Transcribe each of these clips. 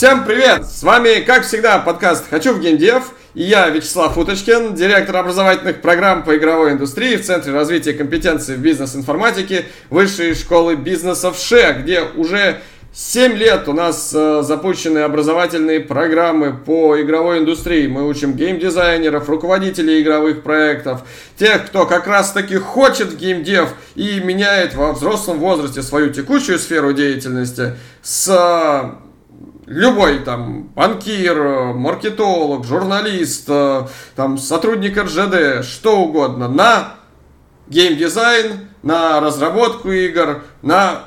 Всем привет! С вами, как всегда, подкаст «Хочу в геймдев» и я, Вячеслав Уточкин, директор образовательных программ по игровой индустрии в Центре развития компетенций в бизнес-информатике Высшей школы бизнеса в ШЕ, где уже 7 лет у нас э, запущены образовательные программы по игровой индустрии. Мы учим геймдизайнеров, руководителей игровых проектов, тех, кто как раз таки хочет в геймдев и меняет во взрослом возрасте свою текущую сферу деятельности с э, любой там банкир, маркетолог, журналист, э, там сотрудник РЖД, что угодно, на геймдизайн, на разработку игр, на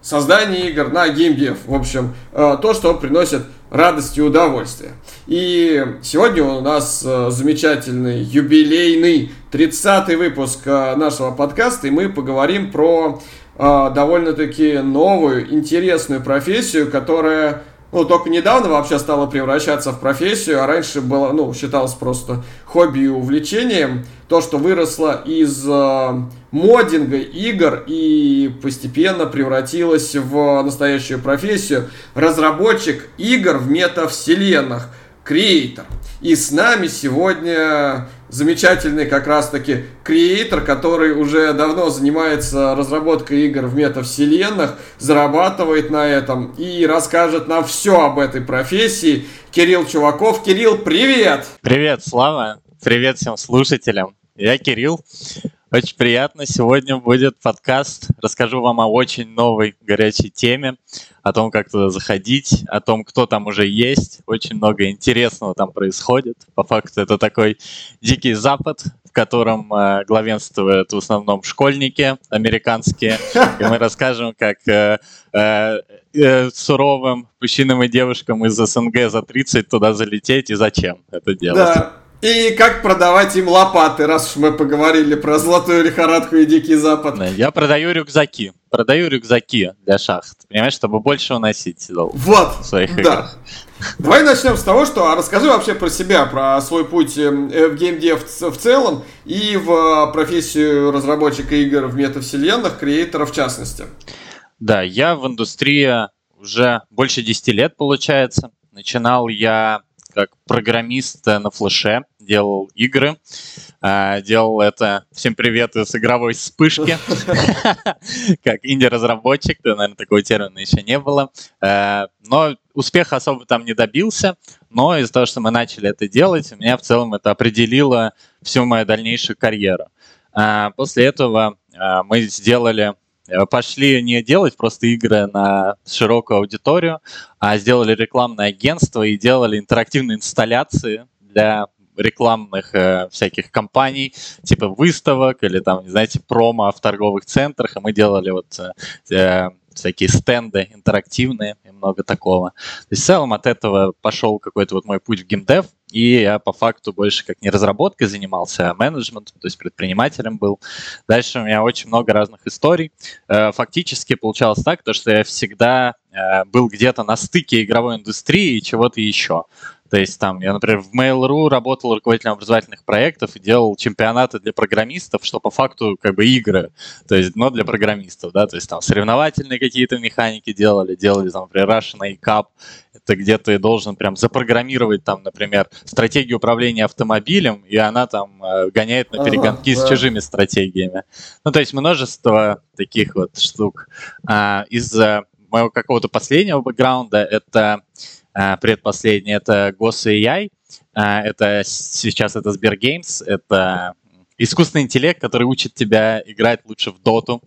создание игр, на геймдев. В общем, э, то, что приносит радость и удовольствие. И сегодня у нас э, замечательный юбилейный 30-й выпуск нашего подкаста, и мы поговорим про довольно-таки новую, интересную профессию, которая ну, только недавно вообще стало превращаться в профессию, а раньше было, ну, считалось просто хобби и увлечением. То, что выросло из э, моддинга игр и постепенно превратилось в настоящую профессию. Разработчик игр в метавселенных, креатор. И с нами сегодня замечательный как раз-таки креатор, который уже давно занимается разработкой игр в метавселенных, зарабатывает на этом и расскажет нам все об этой профессии. Кирилл Чуваков. Кирилл, привет! Привет, Слава! Привет всем слушателям! Я Кирилл. Очень приятно. Сегодня будет подкаст. Расскажу вам о очень новой горячей теме, о том, как туда заходить, о том, кто там уже есть. Очень много интересного там происходит. По факту это такой дикий запад, в котором э, главенствуют в основном школьники американские. И мы расскажем, как э, э, э, суровым мужчинам и девушкам из СНГ за 30 туда залететь и зачем это делать. Да. И как продавать им лопаты, раз уж мы поговорили про золотую лихорадку и дикий запад. Я продаю рюкзаки. Продаю рюкзаки для шахт. Понимаешь, чтобы больше уносить вот, в своих да. играх. Давай начнем с того, что а расскажи вообще про себя, про свой путь эм, э, в геймдев в целом и в профессию разработчика игр в метавселенных, креатора в частности. Да, я в индустрии уже больше 10 лет, получается. Начинал я как программист на флеше, делал игры. А, делал это, всем привет, из игровой вспышки. Как инди-разработчик, наверное, такого термина еще не было. А, но успеха особо там не добился. Но из-за того, что мы начали это делать, меня в целом это определило всю мою дальнейшую карьеру. А, после этого мы сделали пошли не делать просто игры на широкую аудиторию, а сделали рекламное агентство и делали интерактивные инсталляции для рекламных э, всяких компаний, типа выставок или там, знаете, промо в торговых центрах, и мы делали вот э, э всякие стенды интерактивные и много такого. То есть в целом от этого пошел какой-то вот мой путь в геймдев, и я по факту больше как не разработкой занимался, а менеджментом, то есть предпринимателем был. Дальше у меня очень много разных историй. Э, фактически получалось так, то, что я всегда э, был где-то на стыке игровой индустрии и чего-то еще. То есть там я, например, в Mail.ru работал руководителем образовательных проектов и делал чемпионаты для программистов, что по факту как бы игры, то есть, но для программистов, да, то есть там соревновательные какие-то механики делали, делали там, например, Russian A-Cup, это где ты должен прям запрограммировать там, например, стратегию управления автомобилем, и она там э, гоняет на перегонки ага, с да. чужими стратегиями. Ну, то есть множество таких вот штук. А, из моего какого-то последнего бэкграунда это предпоследний это GosAI, а, это сейчас это Сбергаmes, это искусственный интеллект, который учит тебя играть лучше в доту,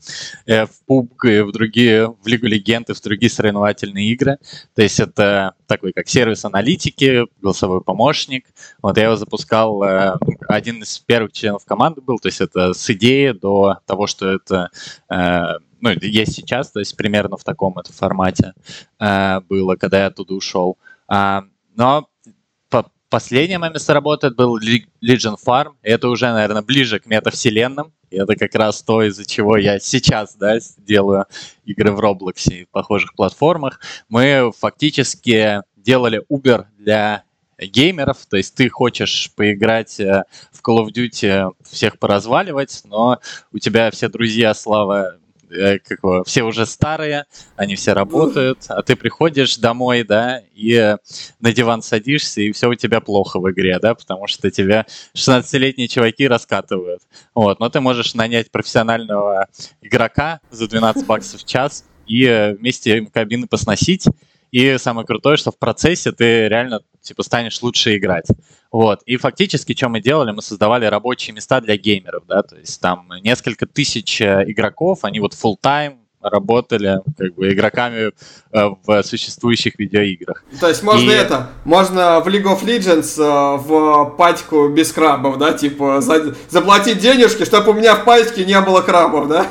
э, в PUBG, в другие, в Лигу Легенд и в другие соревновательные игры. То есть это такой как сервис аналитики, голосовой помощник. Вот я его запускал, э, один из первых членов команды был, то есть это с идеи до того, что это э, ну, есть сейчас, то есть примерно в таком это формате э, было, когда я оттуда ушел. А, но по, последнее мое место работы был Legion Farm, это уже, наверное, ближе к метавселенным, и это как раз то, из-за чего я сейчас да, делаю игры в Roblox и похожих платформах. Мы фактически делали Uber для геймеров, то есть ты хочешь поиграть э, в Call of Duty, всех поразваливать, но у тебя все друзья, слава как его, все уже старые, они все работают, а ты приходишь домой, да, и на диван садишься, и все у тебя плохо в игре, да, потому что тебя 16-летние чуваки раскатывают. Вот, но ты можешь нанять профессионального игрока за 12 баксов в час и э, вместе им кабины посносить, и самое крутое, что в процессе ты реально типа станешь лучше играть. Вот. И фактически, что мы делали, мы создавали рабочие места для геймеров, да, то есть там несколько тысяч э, игроков, они вот full time работали как бы игроками э, в существующих видеоиграх. То есть можно и... это, можно в League of Legends э, в патику без крабов, да, типа за, заплатить денежки, чтобы у меня в патике не было крабов, да?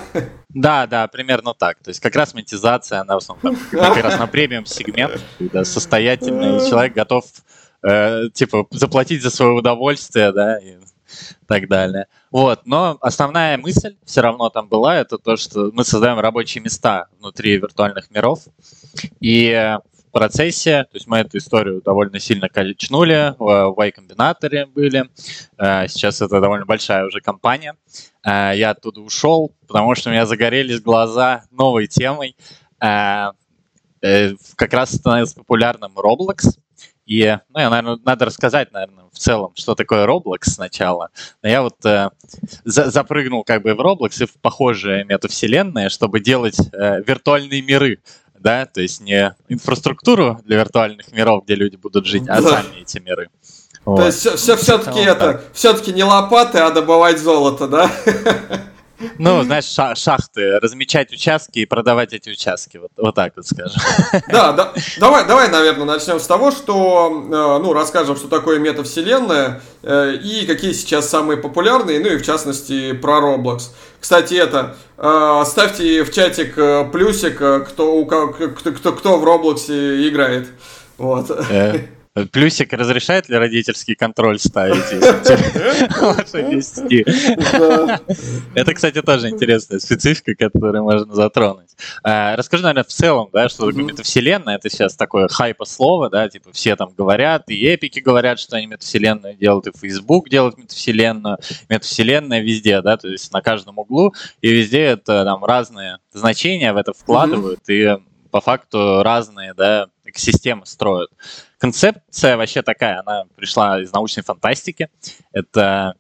Да, да, примерно так. То есть как раз монетизация, она в основном там, как раз на премиум сегмент, когда состоятельный человек готов э, типа заплатить за свое удовольствие, да, и так далее. Вот, но основная мысль все равно там была, это то, что мы создаем рабочие места внутри виртуальных миров, и в процессе, то есть мы эту историю довольно сильно качнули, в Y-комбинаторе были, э, сейчас это довольно большая уже компания, э, я оттуда ушел, потому что у меня загорелись глаза новой темой, э, как раз становился популярным Roblox, и, ну, я, наверное, надо рассказать, наверное, в целом, что такое Roblox сначала. Но я вот э, за запрыгнул как бы в Roblox и в похожие метавселенные, чтобы делать э, виртуальные миры, да, то есть не инфраструктуру для виртуальных миров, где люди будут жить, а сами эти миры. Вот. То есть все, все, все-таки вот это, все-таки не лопаты, а добывать золото, да? Ну, знаешь, шахты, размечать участки и продавать эти участки, вот, вот так вот скажем. Да, да, давай, давай, наверное, начнем с того, что, э, ну, расскажем, что такое метавселенная э, и какие сейчас самые популярные, ну и в частности про Roblox. Кстати, это, э, ставьте в чатик плюсик, кто, кто, кто, кто в Roblox играет. Вот. Плюсик разрешает ли родительский контроль ставить? Это, кстати, тоже интересная специфика, которую можно затронуть. А, расскажи, наверное, в целом, да, что метавселенная. Это сейчас такое хайпа слово, да, типа все там говорят, и эпики говорят, что они метавселенную делают, и Facebook делает метавселенную. Метавселенная везде, да, то есть на каждом углу, и везде это там разные значения в это вкладывают, и по факту разные, да, экосистемы строят. Концепция вообще такая, она пришла из научной фантастики. Это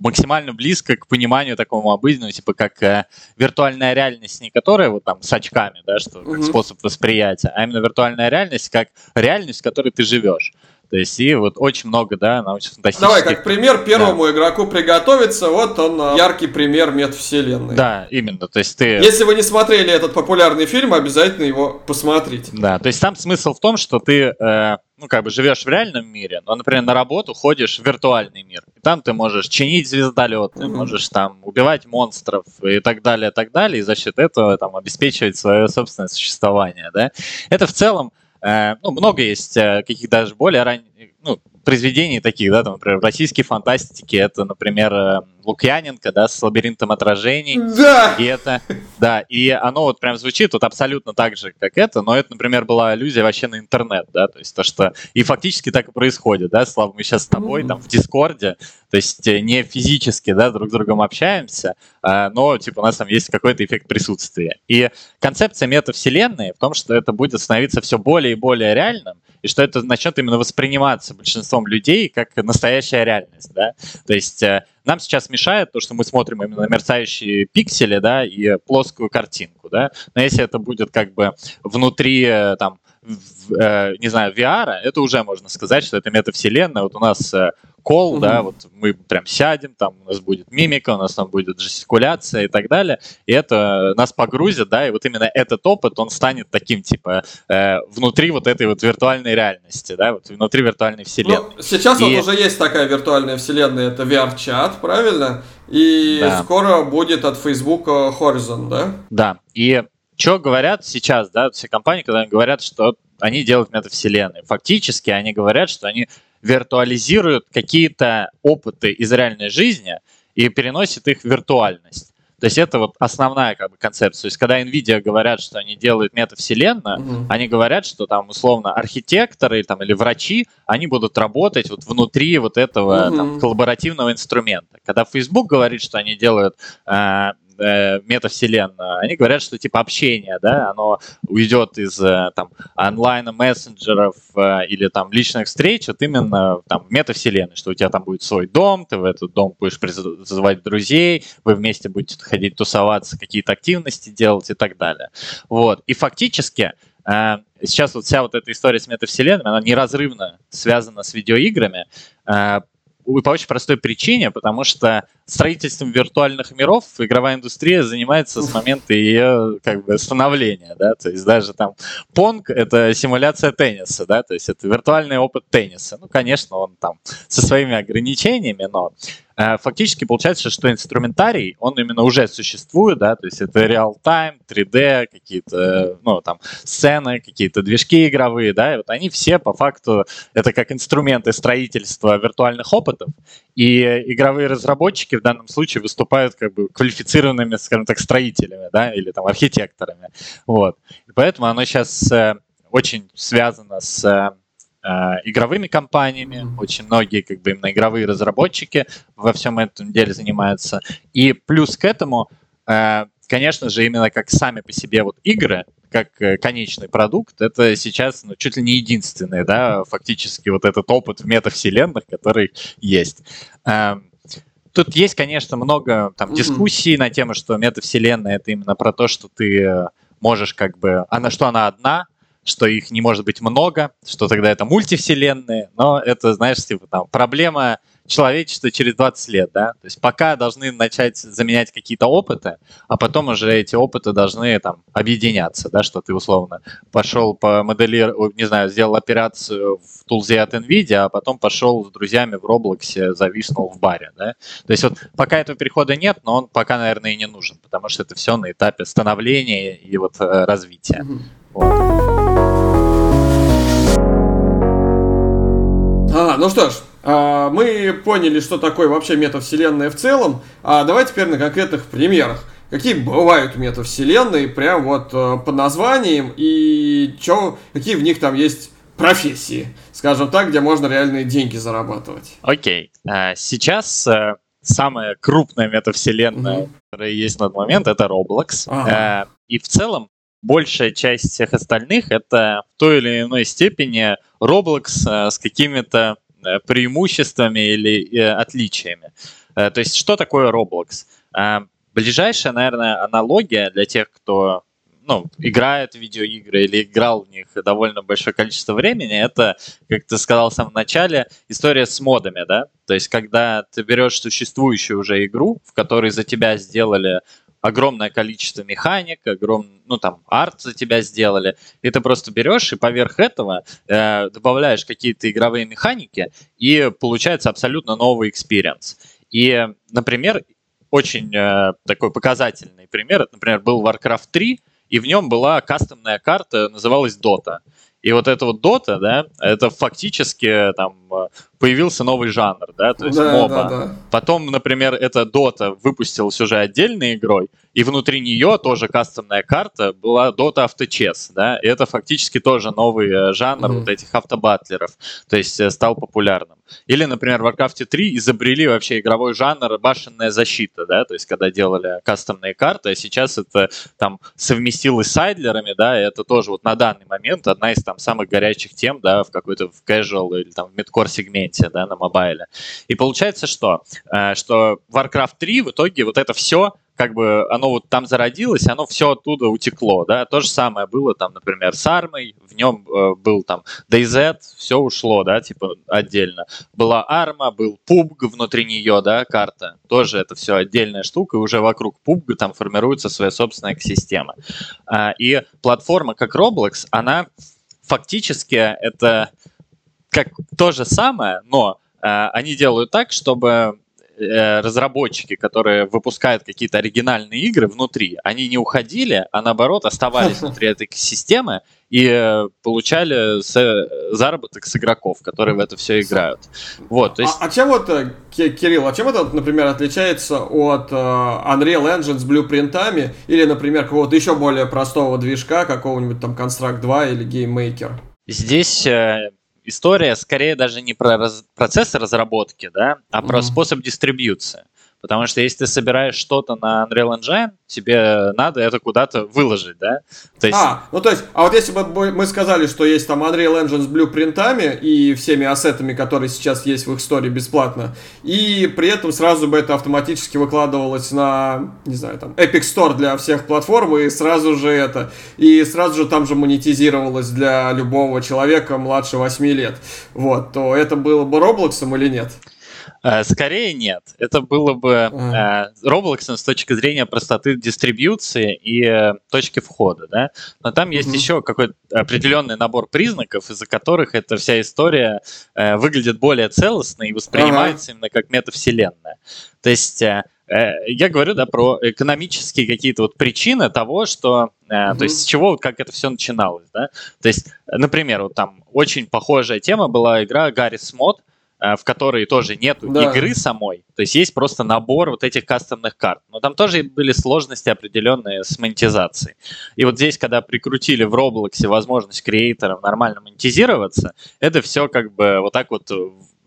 максимально близко к пониманию такому обыденному, типа как э, виртуальная реальность, не которая вот там с очками, да, что как mm-hmm. способ восприятия, а именно виртуальная реальность как реальность, в которой ты живешь. То есть и вот очень много, да, научно-фантастических... Давай, как пример первому да. игроку приготовиться, вот он а, яркий пример метавселенной. Да, именно, то есть ты... Если вы не смотрели этот популярный фильм, обязательно его посмотрите. Да, то есть там смысл в том, что ты, э, ну, как бы живешь в реальном мире, но, например, на работу ходишь в виртуальный мир. И там ты можешь чинить звездолет, ты можешь там убивать монстров и так далее, и так далее, и за счет этого там обеспечивать свое собственное существование, да. Это в целом Э, ну, много есть э, каких даже более ранних, ну, произведений таких, да, там, например, в российской фантастике это, например, э, Лукьяненко, да, с лабиринтом отражений. Да! И это, да, и оно вот прям звучит вот абсолютно так же, как это, но это, например, была аллюзия вообще на интернет, да, то есть то, что и фактически так и происходит, да, Слава, мы сейчас с тобой там в Дискорде, то есть не физически, да, друг с другом общаемся, но, типа, у нас там есть какой-то эффект присутствия. И концепция метавселенной в том, что это будет становиться все более и более реальным, и что это начнет именно восприниматься большинством людей как настоящая реальность, да. То есть э, нам сейчас мешает то, что мы смотрим именно мерцающие пиксели, да, и плоскую картинку, да. Но если это будет как бы внутри э, там э, не знаю, VR, это уже можно сказать, что это метавселенная. Вот у нас э, кол, угу. да, вот мы прям сядем, там у нас будет мимика, у нас там будет жестикуляция и так далее, и это нас погрузит, да, и вот именно этот опыт, он станет таким, типа, э, внутри вот этой вот виртуальной реальности, да, вот внутри виртуальной вселенной. Ну, сейчас и... вот уже есть такая виртуальная вселенная, это VR-чат, правильно? И да. скоро будет от Facebook Horizon, да? Да, и что говорят сейчас, да, все компании, когда говорят, что они делают метавселенные. Фактически они говорят, что они виртуализируют какие-то опыты из реальной жизни и переносят их в виртуальность. То есть это вот основная как бы концепция. То есть когда Nvidia говорят, что они делают метавселенную, mm-hmm. они говорят, что там условно архитекторы там, или врачи, они будут работать вот внутри вот этого mm-hmm. там, коллаборативного инструмента. Когда Facebook говорит, что они делают э, э, метавселенную, они говорят, что типа общение, да, оно уйдет из э, там онлайна, мессенджеров э, или там личных встреч, вот именно там метавселенной, что у тебя там будет свой дом, ты в этот дом будешь призывать друзей, вы вместе будете ходить тусоваться, какие-то активности делать и так далее. Вот. И фактически э, сейчас вот вся вот эта история с метавселенными, она неразрывно связана с видеоиграми, по очень простой причине, потому что строительством виртуальных миров игровая индустрия занимается с момента ее как бы становления, да, то есть даже там Понг — это симуляция тенниса, да, то есть это виртуальный опыт тенниса. Ну, конечно, он там со своими ограничениями, но фактически получается, что инструментарий, он именно уже существует, да, то есть это реал-тайм, 3D, какие-то, ну, там, сцены, какие-то движки игровые, да, и вот они все по факту, это как инструменты строительства виртуальных опытов, и игровые разработчики в данном случае выступают как бы квалифицированными, скажем так, строителями, да, или там архитекторами. Вот. И поэтому оно сейчас э, очень связано с э, игровыми компаниями, очень многие как бы именно игровые разработчики во всем этом деле занимаются. И плюс к этому, э, конечно же, именно как сами по себе вот игры, как э, конечный продукт, это сейчас ну, чуть ли не единственный, да, фактически вот этот опыт в метавселенных, который есть. Тут есть, конечно, много там дискуссий mm-hmm. на тему, что метавселенная это именно про то, что ты э, можешь как бы, а на что она одна, что их не может быть много, что тогда это мультивселенные, но это, знаешь, типа там проблема человечества через 20 лет, да, то есть пока должны начать заменять какие-то опыты, а потом уже эти опыты должны там объединяться, да, что ты условно пошел по моделированию, не знаю, сделал операцию в тулзе от NVIDIA, а потом пошел с друзьями в Роблоксе, зависнул в баре, да, то есть вот пока этого перехода нет, но он пока, наверное, и не нужен, потому что это все на этапе становления и вот э, развития. Mm-hmm. Вот. А, ну что ж, а, мы поняли, что такое вообще метавселенная в целом, а давай теперь на конкретных примерах. Какие бывают метавселенные, прям вот э, по названиям, и чё, какие в них там есть профессии, скажем так, где можно реальные деньги зарабатывать. Окей. Okay. Сейчас э, самая крупная метавселенная, mm-hmm. которая есть на этот момент, это Roblox. Ага. И в целом большая часть всех остальных это в той или иной степени Roblox с какими-то Э, преимуществами или э, отличиями. Э, то есть, что такое Roblox? Ближайшая, наверное, аналогия для тех, кто ну, играет в видеоигры или играл в них довольно большое количество времени, это, как ты сказал в самом начале, история с модами, да? То есть, когда ты берешь существующую уже игру, в которой за тебя сделали огромное количество механик, огром, ну там арт за тебя сделали, и ты просто берешь и поверх этого э, добавляешь какие-то игровые механики, и получается абсолютно новый experience. И, например, очень э, такой показательный пример, это, например, был Warcraft 3, и в нем была кастомная карта, называлась Dota. И вот это вот Dota, да, это фактически там появился новый жанр, да, то есть да, MOBA. Да, да. Потом, например, эта Dota выпустилась уже отдельной игрой, и внутри нее тоже кастомная карта была Dota Auto Chess, да, и это фактически тоже новый э, жанр mm-hmm. вот этих автобатлеров, то есть э, стал популярным. Или, например, в Warcraft 3 изобрели вообще игровой жанр башенная защита, да, то есть когда делали кастомные карты, а сейчас это там совместилось с сайдлерами, да, и это тоже вот на данный момент одна из там самых горячих тем, да, в какой-то в casual или там в мидкор сегменте, да, на мобайле. И получается что? Э, что Warcraft 3 в итоге вот это все как бы оно вот там зародилось, оно все оттуда утекло, да, то же самое было там, например, с армой, в нем э, был там DayZ, все ушло, да, типа отдельно. Была арма, был PUBG внутри нее, да, карта, тоже это все отдельная штука, и уже вокруг PUBG там формируется своя собственная экосистема. А, и платформа, как Roblox, она фактически это как то же самое, но э, они делают так, чтобы э, разработчики, которые выпускают какие-то оригинальные игры внутри, они не уходили, а наоборот оставались внутри этой системы и э, получали с, заработок с игроков, которые в это все играют. Вот, то есть... а, а чем вот, э, Кирилл, а чем это, например, отличается от э, Unreal Engine с блюпринтами или, например, какого-то еще более простого движка, какого-нибудь там Construct 2 или Game Maker? Здесь э, история скорее даже не про раз, процесс разработки, да, а mm-hmm. про способ дистрибьюции. Потому что если ты собираешь что-то на Unreal Engine, тебе надо это куда-то выложить, да? То есть... А, ну то есть, а вот если бы мы сказали, что есть там Unreal Engine с блюпринтами и всеми ассетами, которые сейчас есть в их истории бесплатно, и при этом сразу бы это автоматически выкладывалось на, не знаю, там, Epic Store для всех платформ, и сразу же это, и сразу же там же монетизировалось для любого человека младше 8 лет, вот, то это было бы Роблоксом или нет? Э, скорее нет. Это было бы э, Roblox с точки зрения простоты дистрибьюции и э, точки входа, да. Но там есть mm-hmm. еще какой-то определенный набор признаков, из-за которых эта вся история выглядит более целостно и воспринимается именно как метавселенная. То есть я говорю, да, про экономические какие-то вот причины того, что, mm-hmm. то есть с чего, как это все начиналось, да. То есть, например, вот там очень похожая тема была игра Гаррис Мод, в которой тоже нет да. игры самой. То есть есть просто набор вот этих кастомных карт. Но там тоже были сложности определенные с монетизацией. И вот здесь, когда прикрутили в Roblox возможность креаторам нормально монетизироваться, это все как бы вот так вот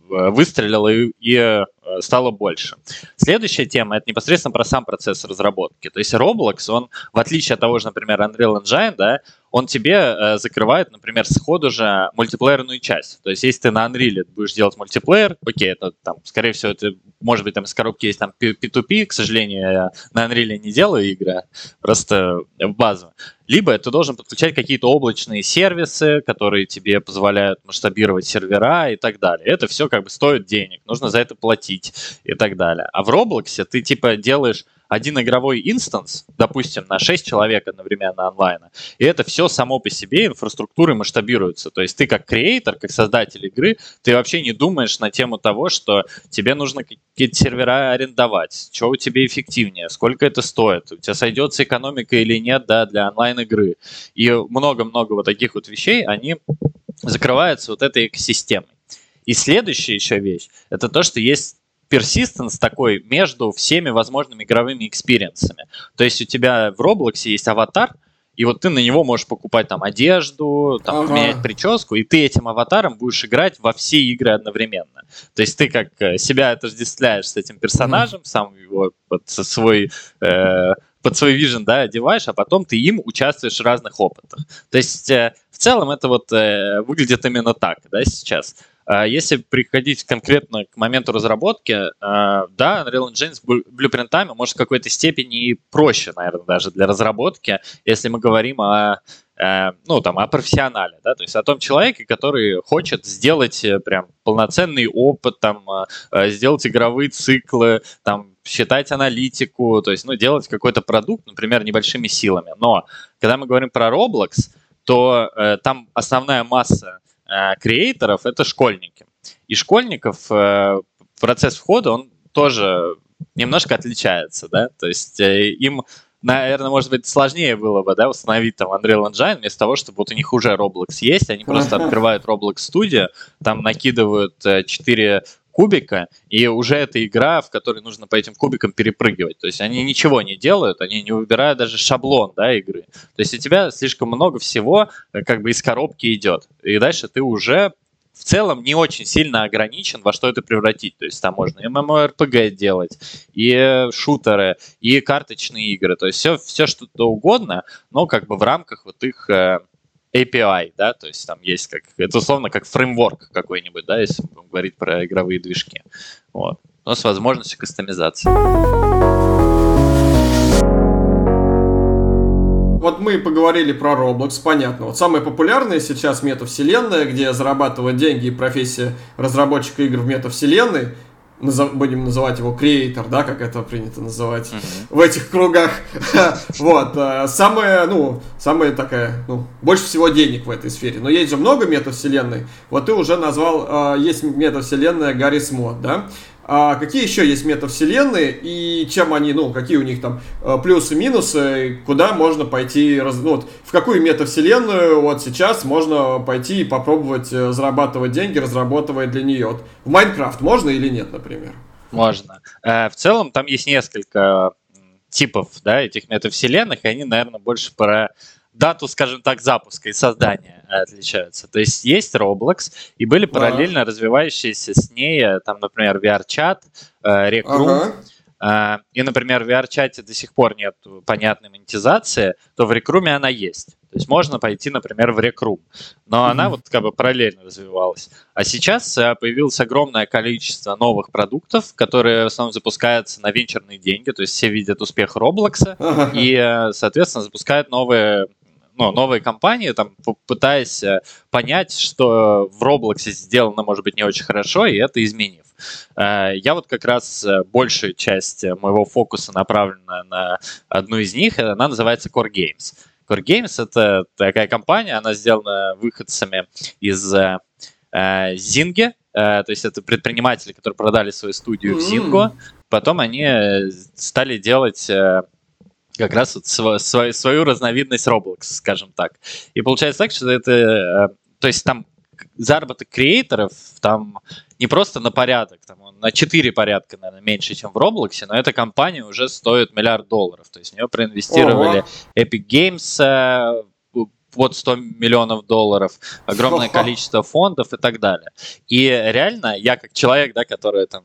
выстрелило и, и э, стало больше. Следующая тема это непосредственно про сам процесс разработки. То есть Roblox, он, в отличие от того же, например, Unreal Engine, да, он тебе э, закрывает, например, сходу же мультиплеерную часть. То есть, если ты на Unreal будешь делать мультиплеер, окей, это там, скорее всего, это, может быть, там из коробки есть там P2P, к сожалению, я на Unreal не делаю игры, просто в базу. Либо ты должен подключать какие-то облачные сервисы, которые тебе позволяют масштабировать сервера и так далее. Это все как бы стоит денег, нужно за это платить и так далее. А в Roblox ты типа делаешь один игровой инстанс, допустим, на 6 человек одновременно онлайна, и это все само по себе инфраструктурой масштабируется. То есть ты как креатор, как создатель игры, ты вообще не думаешь на тему того, что тебе нужно какие-то сервера арендовать, что у тебя эффективнее, сколько это стоит, у тебя сойдется экономика или нет да, для онлайн-игры. И много-много вот таких вот вещей, они закрываются вот этой экосистемой. И следующая еще вещь, это то, что есть persistence такой между всеми возможными игровыми experience ами. То есть у тебя в Roblox есть аватар, и вот ты на него можешь покупать там одежду, там, ага. менять прическу, и ты этим аватаром будешь играть во все игры одновременно. То есть ты как э, себя отождествляешь с этим персонажем, mm сам его под свой э, под свой вижен, да, одеваешь, а потом ты им участвуешь в разных опытах. То есть э, в целом это вот э, выглядит именно так, да, сейчас. А если приходить конкретно к моменту разработки, а, да, Unreal Engine с блюпринтами может в какой-то степени и проще, наверное, даже для разработки, если мы говорим о э, ну, там, о профессионале, да, то есть о том человеке, который хочет сделать э, прям полноценный опыт, там, э, сделать игровые циклы, там, считать аналитику, то есть, ну, делать какой-то продукт, например, небольшими силами. Но когда мы говорим про Roblox, то э, там основная масса креаторов — это школьники. И школьников э, процесс входа, он тоже немножко отличается, да, то есть э, им наверное, может быть, сложнее было бы, да, установить там Unreal Engine, вместо того, чтобы вот у них уже Roblox есть, они просто открывают Roblox Studio, там накидывают 4 кубика, и уже эта игра, в которой нужно по этим кубикам перепрыгивать. То есть они ничего не делают, они не выбирают даже шаблон да, игры. То есть у тебя слишком много всего э, как бы из коробки идет. И дальше ты уже в целом не очень сильно ограничен, во что это превратить. То есть там можно и MMORPG делать, и э, шутеры, и карточные игры. То есть все, все что-то угодно, но как бы в рамках вот их э, API, да, то есть там есть как, это условно как фреймворк какой-нибудь, да, если говорить про игровые движки. Вот. Но с возможностью кастомизации. Вот мы поговорили про Roblox, понятно. Вот самая популярная сейчас метавселенная, где зарабатывать деньги и профессия разработчика игр в метавселенной, назов, будем называть его креатор, да, как это принято называть uh-huh. в этих кругах. вот. Э, самая, ну, самая такая, ну, больше всего денег в этой сфере. Но есть же много метавселенной. Вот ты уже назвал, э, есть метавселенная Гарри Смот, да? А какие еще есть метавселенные и чем они, ну, какие у них там э, плюсы, минусы, куда можно пойти, ну, вот, в какую метавселенную вот сейчас можно пойти и попробовать э, зарабатывать деньги, разрабатывая для нее. Вот, в Майнкрафт можно или нет, например? Можно. Э, в целом там есть несколько типов, да, этих метавселенных, и они, наверное, больше про дату, скажем так, запуска и создания отличаются. То есть есть Roblox, и были параллельно ага. развивающиеся с ней, э, там, например, VR-чат, э, Rec Room, ага. э, и, например, в VR-чате до сих пор нет понятной монетизации, то в Рекруме она есть. То есть можно пойти, например, в Рекрум, но mm-hmm. она вот как бы параллельно развивалась. А сейчас появилось огромное количество новых продуктов, которые в основном запускаются на венчурные деньги, то есть все видят успех Роблокса uh-huh. и, соответственно, запускают новые ну, новые компании, там, пытаясь э, понять, что в Роблоксе сделано, может быть, не очень хорошо, и это изменив. Я вот как раз большая часть моего фокуса направлена на одну из них, она называется Core Games. Core Games — это такая компания, она сделана выходцами из э, э, то есть это предприниматели, которые продали свою студию в Zynga, потом они э, стали делать э, как раз вот св- свою, свою разновидность Roblox, скажем так. И получается так, что это... Э, то есть там заработок креаторов там не просто на порядок, там он на 4 порядка, наверное, меньше, чем в Роблоксе, но эта компания уже стоит миллиард долларов. То есть в нее проинвестировали Ого. Epic Games э, под 100 миллионов долларов, огромное количество фондов и так далее. И реально, я как человек, да, который там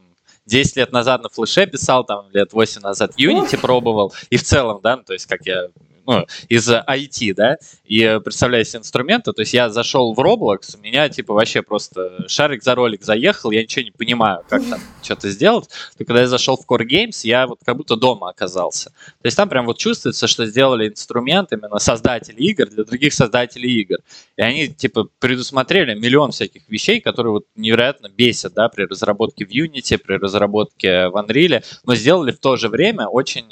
10 лет назад на флеше писал, там лет 8 назад. Unity пробовал, и в целом, да, ну, то есть как я ну, из IT, да, и представляю себе инструменты, то есть я зашел в Roblox, у меня типа вообще просто шарик за ролик заехал, я ничего не понимаю, как там что-то сделать, то когда я зашел в Core Games, я вот как будто дома оказался. То есть там прям вот чувствуется, что сделали инструмент именно создатели игр для других создателей игр. И они типа предусмотрели миллион всяких вещей, которые вот невероятно бесят, да, при разработке в Unity, при разработке в Unreal, но сделали в то же время очень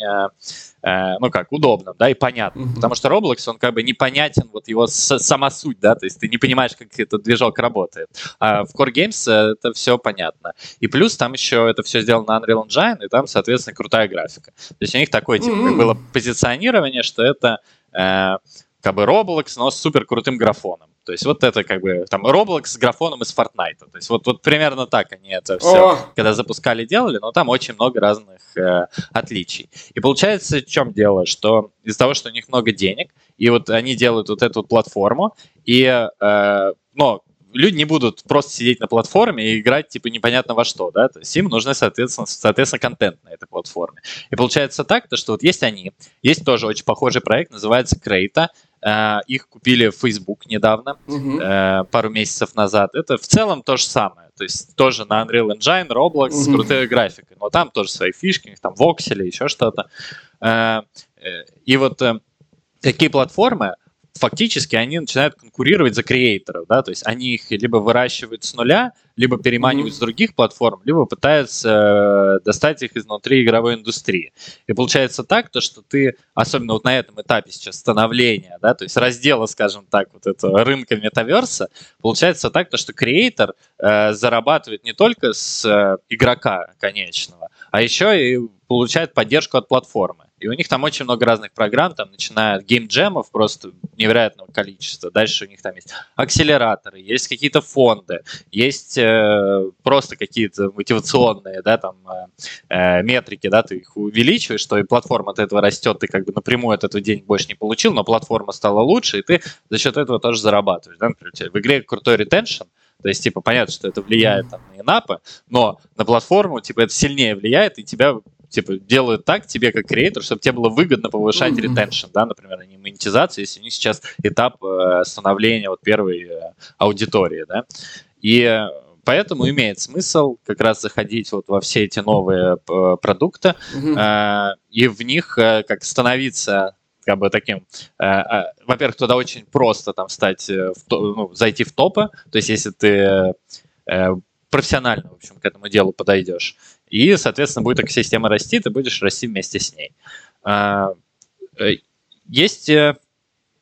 э, ну как, удобно, да, и понятно. Mm-hmm. Потому что Roblox, он как бы непонятен, вот его с- сама суть, да, то есть ты не понимаешь, как этот движок работает. А в Core Games э, это все понятно. И плюс там еще это все сделано на Unreal Engine, и там, соответственно, крутая графика. То есть у них такое, типа, mm-hmm. было позиционирование, что это э, как бы Roblox, но с супер крутым графоном. То есть вот это как бы там Roblox с графоном из Fortnite. То есть вот, вот примерно так они это все, О! когда запускали, делали, но там очень много разных э, отличий. И получается, в чем дело, что из-за того, что у них много денег, и вот они делают вот эту вот платформу, и, э, ну, люди не будут просто сидеть на платформе и играть, типа, непонятно во что, да, то есть им нужны, соответственно, соответственно контент на этой платформе. И получается так, то, что вот есть они, есть тоже очень похожий проект, называется Крейта, их купили в Facebook недавно, угу. пару месяцев назад. Это в целом то же самое. То есть тоже на Unreal Engine, Roblox угу. с крутой графикой. Но там тоже свои фишки, там воксели, еще что-то. Э, и вот такие платформы, фактически они начинают конкурировать за креаторов, да, то есть они их либо выращивают с нуля, либо переманивают mm-hmm. с других платформ, либо пытаются э, достать их изнутри игровой индустрии. И получается так, то, что ты, особенно вот на этом этапе сейчас становления, да, то есть раздела, скажем так, вот этого рынка метаверса, получается так, то, что креатор э, зарабатывает не только с э, игрока конечного, а еще и получает поддержку от платформы. И у них там очень много разных программ, там начиная от геймджемов просто невероятного количества. Дальше у них там есть акселераторы, есть какие-то фонды, есть э, просто какие-то мотивационные, да, там э, э, метрики, да, ты их увеличиваешь, что и платформа от этого растет, ты как бы напрямую от этого денег больше не получил, но платформа стала лучше, и ты за счет этого тоже зарабатываешь. Да? Например, в игре крутой ретеншн, то есть, типа, понятно, что это влияет там, на инапы, но на платформу, типа, это сильнее влияет, и тебя типа, делают так тебе, как креатор, чтобы тебе было выгодно повышать mm-hmm. ретеншн, да, например, а не монетизацию, если у них сейчас этап э, становления вот первой э, аудитории, да. И э, поэтому имеет смысл как раз заходить вот во все эти новые э, продукты mm-hmm. э, и в них э, как становиться как бы таким, э, во-первых, туда очень просто там стать, в ну, зайти в топы, то есть если ты профессионально, в общем, к этому делу подойдешь. И, соответственно, будет экосистема расти, ты будешь расти вместе с ней. А, э, есть э,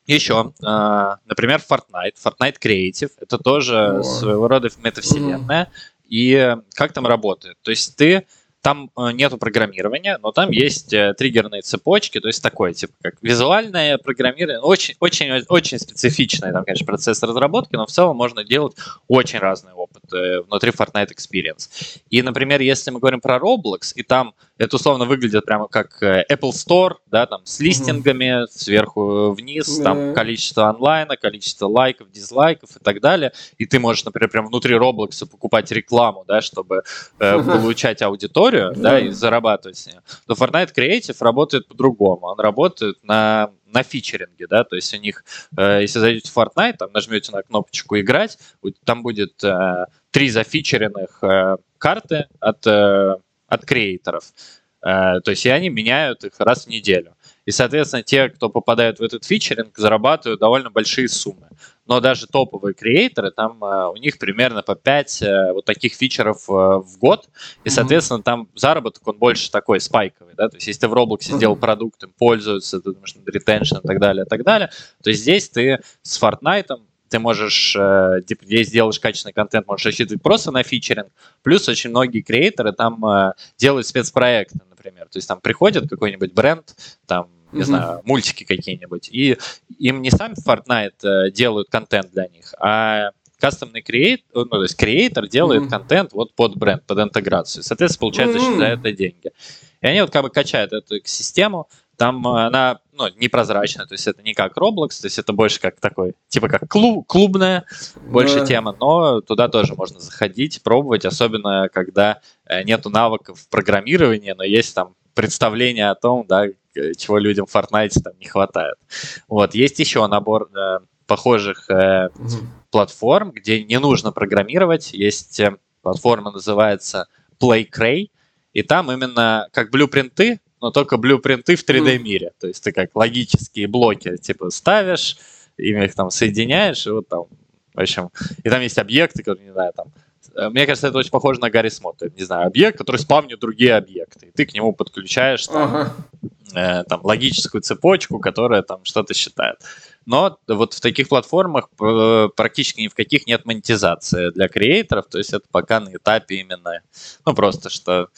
еще, а, например, Fortnite, Fortnite Creative. Это тоже своего рода метавселенная. Mm. И как там работает? То есть ты там э, нету программирования, но там есть триггерные цепочки, то есть такое, типа, как визуальное программирование, очень, очень, очень специфичный, там, конечно, процесс разработки, но в целом можно делать очень разные опыты внутри Fortnite Experience. И, например, если мы говорим про Roblox, и там это условно выглядит прямо как э, Apple Store, да, там с листингами mm-hmm. сверху вниз, mm-hmm. там количество онлайна, количество лайков, дизлайков и так далее. И ты можешь, например, прямо внутри Roblox покупать рекламу, да, чтобы э, получать аудиторию историю, да, да и зарабатывать с нее, то Fortnite Creative работает по-другому. Он работает на на фичеринге, да, то есть у них, э, если зайдете в Fortnite, там нажмете на кнопочку «Играть», там будет э, три зафичеренных э, карты от, э, от креаторов. Э, то есть и они меняют их раз в неделю. И, соответственно, те, кто попадают в этот фичеринг, зарабатывают довольно большие суммы. Но даже топовые креаторы, там uh, у них примерно по 5 uh, э, вот таких фичеров uh, в год. И, соответственно, mm-hmm. там заработок, он больше такой спайковый. Да? То есть, если ты в Roblox mm-hmm. сделал продукт, им пользуются, ты думаешь, ретеншн и так далее, и так далее, то здесь ты с Fortnite ты можешь, э, типа, здесь делаешь качественный контент, можешь рассчитывать просто на фичеринг. Плюс очень многие креаторы там э, делают спецпроекты, например. То есть там приходит какой-нибудь бренд, там не mm-hmm. знаю, мультики какие-нибудь, и им не сам Fortnite э, делают контент для них, а кастомный креатор, ну, то есть креатор делает mm-hmm. контент вот под бренд, под интеграцию. Соответственно, получается mm-hmm. за это деньги. И они вот как бы качают эту экосистему, там э, она ну, непрозрачная, то есть это не как Roblox, то есть это больше как такой, типа как клуб, клубная больше да. тема, но туда тоже можно заходить, пробовать, особенно когда э, нету навыков программирования, но есть там представление о том, да, чего людям в Fortnite там не хватает. Вот, есть еще набор э, похожих э, угу. платформ, где не нужно программировать. Есть э, платформа, называется PlayCray, и там именно как блюпринты, но только блюпринты в 3D-мире. То есть ты как логические блоки типа ставишь, ими их там соединяешь, и вот там, в общем, и там есть объекты, которые, не знаю, там Э, мне кажется, это очень похоже на Гарри Смот. Не знаю, объект, который спавнит другие объекты. И ты к нему подключаешь там, ага. э, там, логическую цепочку, которая там что-то считает. Но вот в таких платформах э, практически ни в каких нет монетизации для креаторов. То есть это пока на этапе именно, ну просто что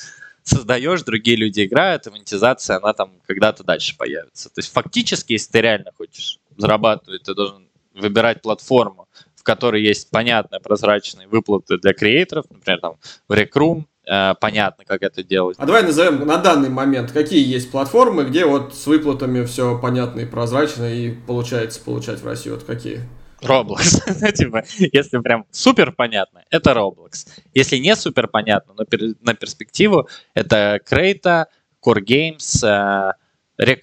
создаешь, другие люди играют, и монетизация, она там когда-то дальше появится. То есть фактически, если ты реально хочешь зарабатывать, ты должен выбирать платформу, которой есть понятные прозрачные выплаты для креаторов, например, там в Rec э, понятно, как это делать. А давай назовем на данный момент, какие есть платформы, где вот с выплатами все понятно и прозрачно, и получается получать в России, вот какие? Roblox. Ну, типа, если прям супер понятно, это Roblox. Если не супер понятно, но пер, на перспективу, это Крейта, Core Games, э, Rec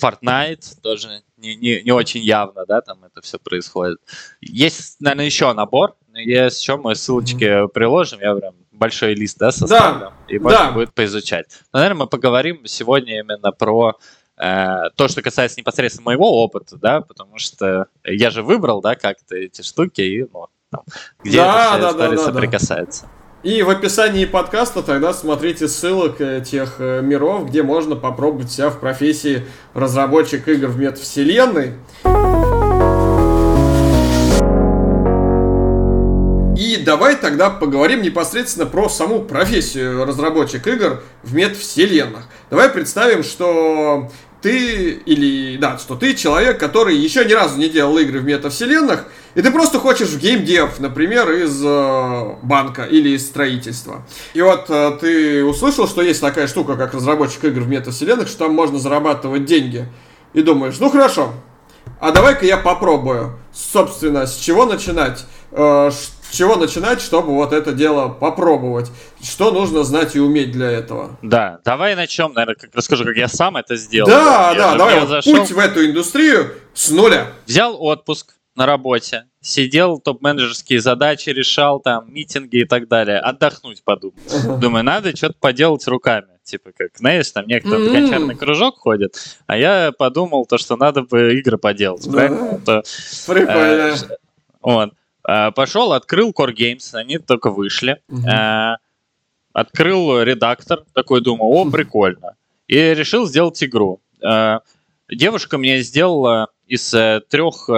Fortnite, тоже не, не, не очень явно, да, там это все происходит. Есть, наверное, еще набор, есть еще мы ссылочки mm-hmm. приложим, я прям большой лист, да, составлю, да, и можно да. будет поизучать. Но, наверное, мы поговорим сегодня именно про то, что касается непосредственно моего опыта, да, потому что я же выбрал, да, как-то эти штуки, и ну, там, где да, это да, да, да, соприкасается. Да. И в описании подкаста тогда смотрите ссылок э, тех э, миров, где можно попробовать себя в профессии разработчик игр в метавселенной. И давай тогда поговорим непосредственно про саму профессию разработчик игр в метавселенных. Давай представим, что ты или да, что ты человек, который еще ни разу не делал игры в метавселенных, и ты просто хочешь в геймдев, например, из э, банка или из строительства. И вот э, ты услышал, что есть такая штука, как разработчик игр в метавселенных, что там можно зарабатывать деньги. И думаешь, ну хорошо, а давай-ка я попробую. Собственно, с чего начинать? Э, с чего начинать, чтобы вот это дело попробовать? Что нужно знать и уметь для этого? Да, давай начнем, наверное, как, расскажу, как я сам это сделал. Да, я да, же, давай, вот зашел, путь в эту индустрию с нуля. Взял отпуск, на работе, сидел, топ-менеджерские задачи решал, там, митинги и так далее, отдохнуть подумал. Думаю, надо что-то поделать руками. Типа, как, знаешь, там некоторые mm-hmm. гончарный кружок ходит, а я подумал, то, что надо бы игры поделать, правильно? То, Прикольно. Э, вот. Э, пошел, открыл Core Games, они только вышли. Э, открыл редактор, такой думаю, о, прикольно. И решил сделать игру. Э, девушка мне сделала из трех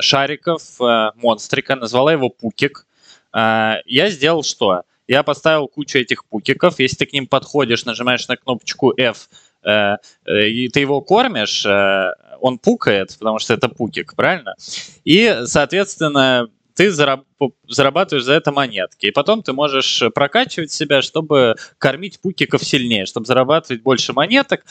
шариков монстрика, назвала его Пукик. Я сделал что? Я поставил кучу этих пукиков. Если ты к ним подходишь, нажимаешь на кнопочку F, э, и ты его кормишь, он пукает, потому что это пукик, правильно? И, соответственно, ты зарабатываешь за это монетки. И потом ты можешь прокачивать себя, чтобы кормить пукиков сильнее, чтобы зарабатывать больше монеток,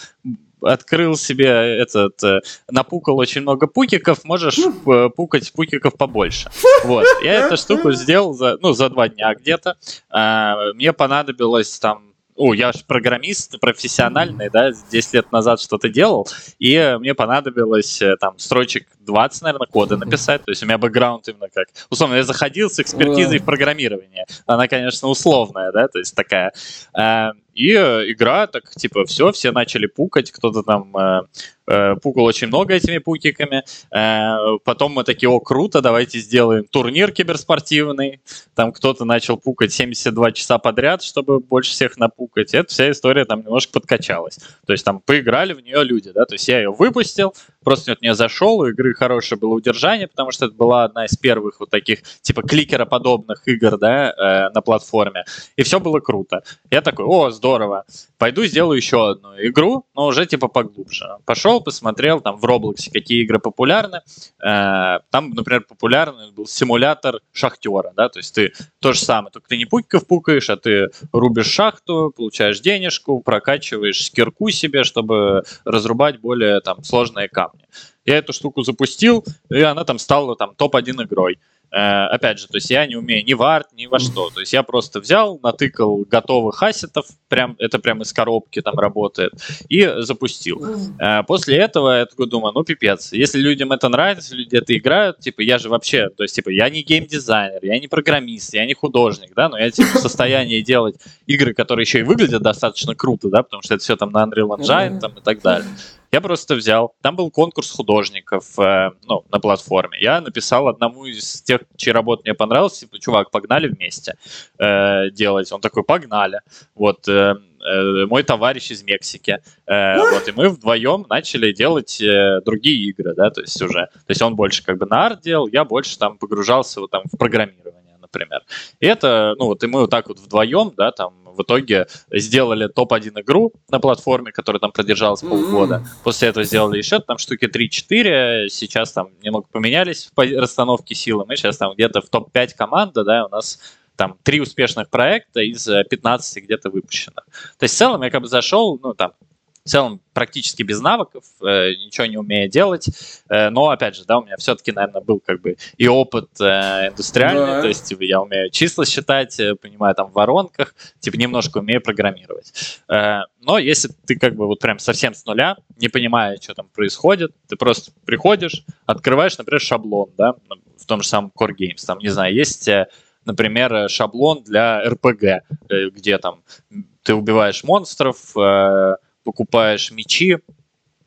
открыл себе этот, э, напукал очень много пукиков, можешь э, пукать пукиков побольше. Вот. Я эту штуку сделал за, ну, за два дня где-то. А, мне понадобилось там о, я же программист профессиональный, да, 10 лет назад что-то делал, и мне понадобилось э, там строчек 20, наверное, кода написать, то есть у меня бэкграунд именно как, условно, я заходил с экспертизой в программирование, она, конечно, условная, да, то есть такая, э, и э, игра, так, типа, все, все начали пукать, кто-то там э, э, пукал очень много этими пукиками. Э, потом мы такие, о, круто, давайте сделаем турнир киберспортивный. Там кто-то начал пукать 72 часа подряд, чтобы больше всех напукать. Эта вся история там немножко подкачалась. То есть там поиграли в нее люди, да, то есть я ее выпустил, просто от нее зашел, у игры хорошее было удержание, потому что это была одна из первых вот таких, типа, кликероподобных игр, да, э, на платформе. И все было круто. Я такой, о, здорово, пойду сделаю еще одну игру, но уже типа поглубже. Пошел, посмотрел там в Роблоксе, какие игры популярны. Э, там, например, популярный был симулятор шахтера, да, то есть ты то же самое, только ты не пуков пукаешь, а ты рубишь шахту, получаешь денежку, прокачиваешь кирку себе, чтобы разрубать более там сложные камни. Я эту штуку запустил, и она там стала там топ-1 игрой. Э, опять же, то есть я не умею ни в арт, ни во что. То есть я просто взял, натыкал готовых ассетов, прям, это прям из коробки там работает, и запустил. Э, после этого я такой думаю, ну пипец, если людям это нравится, люди это играют, типа я же вообще, то есть типа я не геймдизайнер, я не программист, я не художник, да, но я типа в состоянии делать игры, которые еще и выглядят достаточно круто, да, потому что это все там на Unreal Engine там и так далее. Я просто взял, там был конкурс художников э, ну, на платформе. Я написал одному из тех, чьи работы мне понравилась, типа, чувак, погнали вместе э, делать. Он такой, погнали. Вот, э, э, мой товарищ из Мексики. Э, вот, и мы вдвоем начали делать э, другие игры, да, то есть уже. То есть он больше как бы на арт делал, я больше там погружался вот там в программирование, например. И это, ну вот, и мы вот так вот вдвоем, да, там в итоге сделали топ-1 игру на платформе, которая там продержалась полгода. Mm-hmm. После этого сделали еще там штуки 3-4. Сейчас там немного поменялись в расстановке силы. Мы сейчас там где-то в топ-5 команда, да, у нас там три успешных проекта из 15 где-то выпущенных. То есть в целом я как бы зашел, ну там в целом практически без навыков, э, ничего не умея делать, э, но опять же, да, у меня все-таки, наверное, был как бы и опыт э, индустриальный, да. то есть типа, я умею числа считать, э, понимаю там в воронках, типа немножко умею программировать. Э, но если ты как бы вот прям совсем с нуля, не понимая, что там происходит, ты просто приходишь, открываешь, например, шаблон, да, в том же самом Core Games, там, не знаю, есть э, например, шаблон для RPG, э, где там ты убиваешь монстров, э, покупаешь мечи,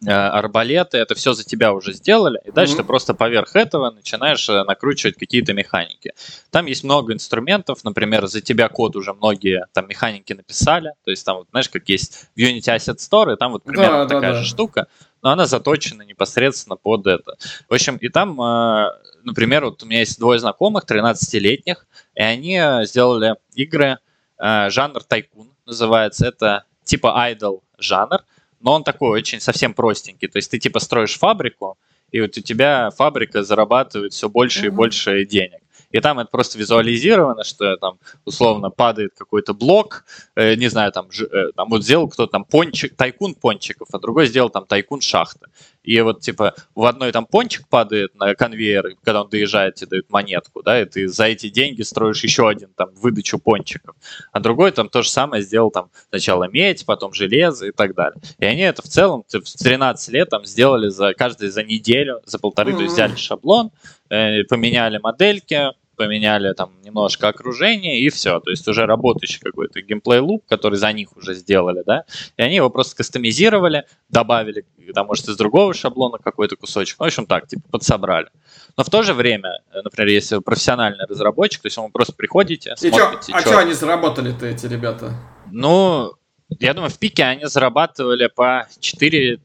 э, арбалеты, это все за тебя уже сделали, и дальше mm-hmm. ты просто поверх этого начинаешь э, накручивать какие-то механики. Там есть много инструментов, например, за тебя код уже многие там механики написали, то есть там, вот, знаешь, как есть в Unity Asset Store, и там вот примерно да, такая да, же да. штука, но она заточена непосредственно под это. В общем, и там, э, например, вот у меня есть двое знакомых, 13-летних, и они сделали игры, жанр тайкун называется, это типа idle жанр, но он такой очень совсем простенький. То есть ты типа строишь фабрику, и вот у тебя фабрика зарабатывает все больше mm-hmm. и больше денег и там это просто визуализировано, что там условно падает какой-то блок, э, не знаю, там, ж, э, там вот сделал кто-то там пончик, тайкун пончиков, а другой сделал там тайкун шахты. И вот типа в одной там пончик падает на конвейер, и когда он доезжает, тебе дают монетку, да, и ты за эти деньги строишь еще один там выдачу пончиков. А другой там то же самое сделал там сначала медь, потом железо и так далее. И они это в целом в 13 лет там сделали за каждый за неделю, за полторы, mm-hmm. то есть взяли шаблон, э, поменяли модельки, поменяли там немножко окружение и все. То есть уже работающий какой-то геймплей луп, который за них уже сделали, да, и они его просто кастомизировали, добавили, там, может, из другого шаблона какой-то кусочек, ну, в общем, так, типа, подсобрали. Но в то же время, например, если вы профессиональный разработчик, то есть вы просто приходите, и смотрите... Чё, а что они заработали-то, эти ребята? Ну, я думаю, в пике они зарабатывали по 4-5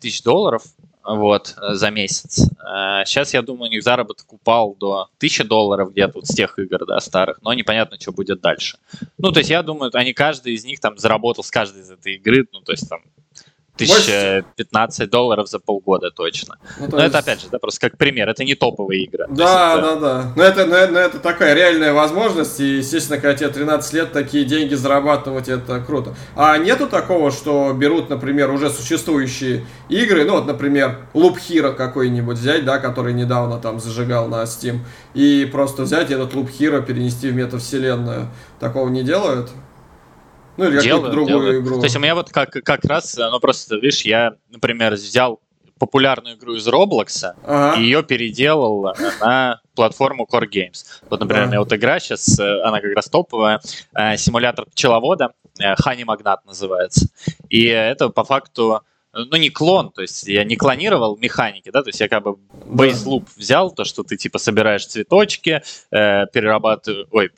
тысяч долларов, вот, э, за месяц. Сейчас, э, я думаю, у них заработок упал до 1000 долларов где-то вот с тех игр, да, старых, но непонятно, что будет дальше. Ну, то есть, я думаю, они каждый из них там заработал с каждой из этой игры, ну, то есть, там, 1015 долларов за полгода точно. Ну, но есть... это опять же, да, просто как пример, это не топовые игры. Да, это... да, да. Но это, но, но это такая реальная возможность, и, естественно, когда тебе 13 лет, такие деньги зарабатывать, это круто. А нету такого, что берут, например, уже существующие игры, ну вот, например, Loop Hero какой-нибудь взять, да, который недавно там зажигал на Steam, и просто взять этот Loop Hero, перенести в метавселенную. Такого не делают? Ну, или делаю, другую делаю. игру. То есть у меня вот как, как раз, ну просто, видишь, я, например, взял популярную игру из Roblox ага. и ее переделал на платформу Core Games. Вот, например, Да. у меня вот игра сейчас, она как раз топовая, э, симулятор пчеловода, э, Honey Magnat называется. И это по факту ну, не клон, то есть я не клонировал механики, да, то есть я как бы бейс луп взял, то, что ты типа собираешь цветочки, э, перерабатываешь, ой,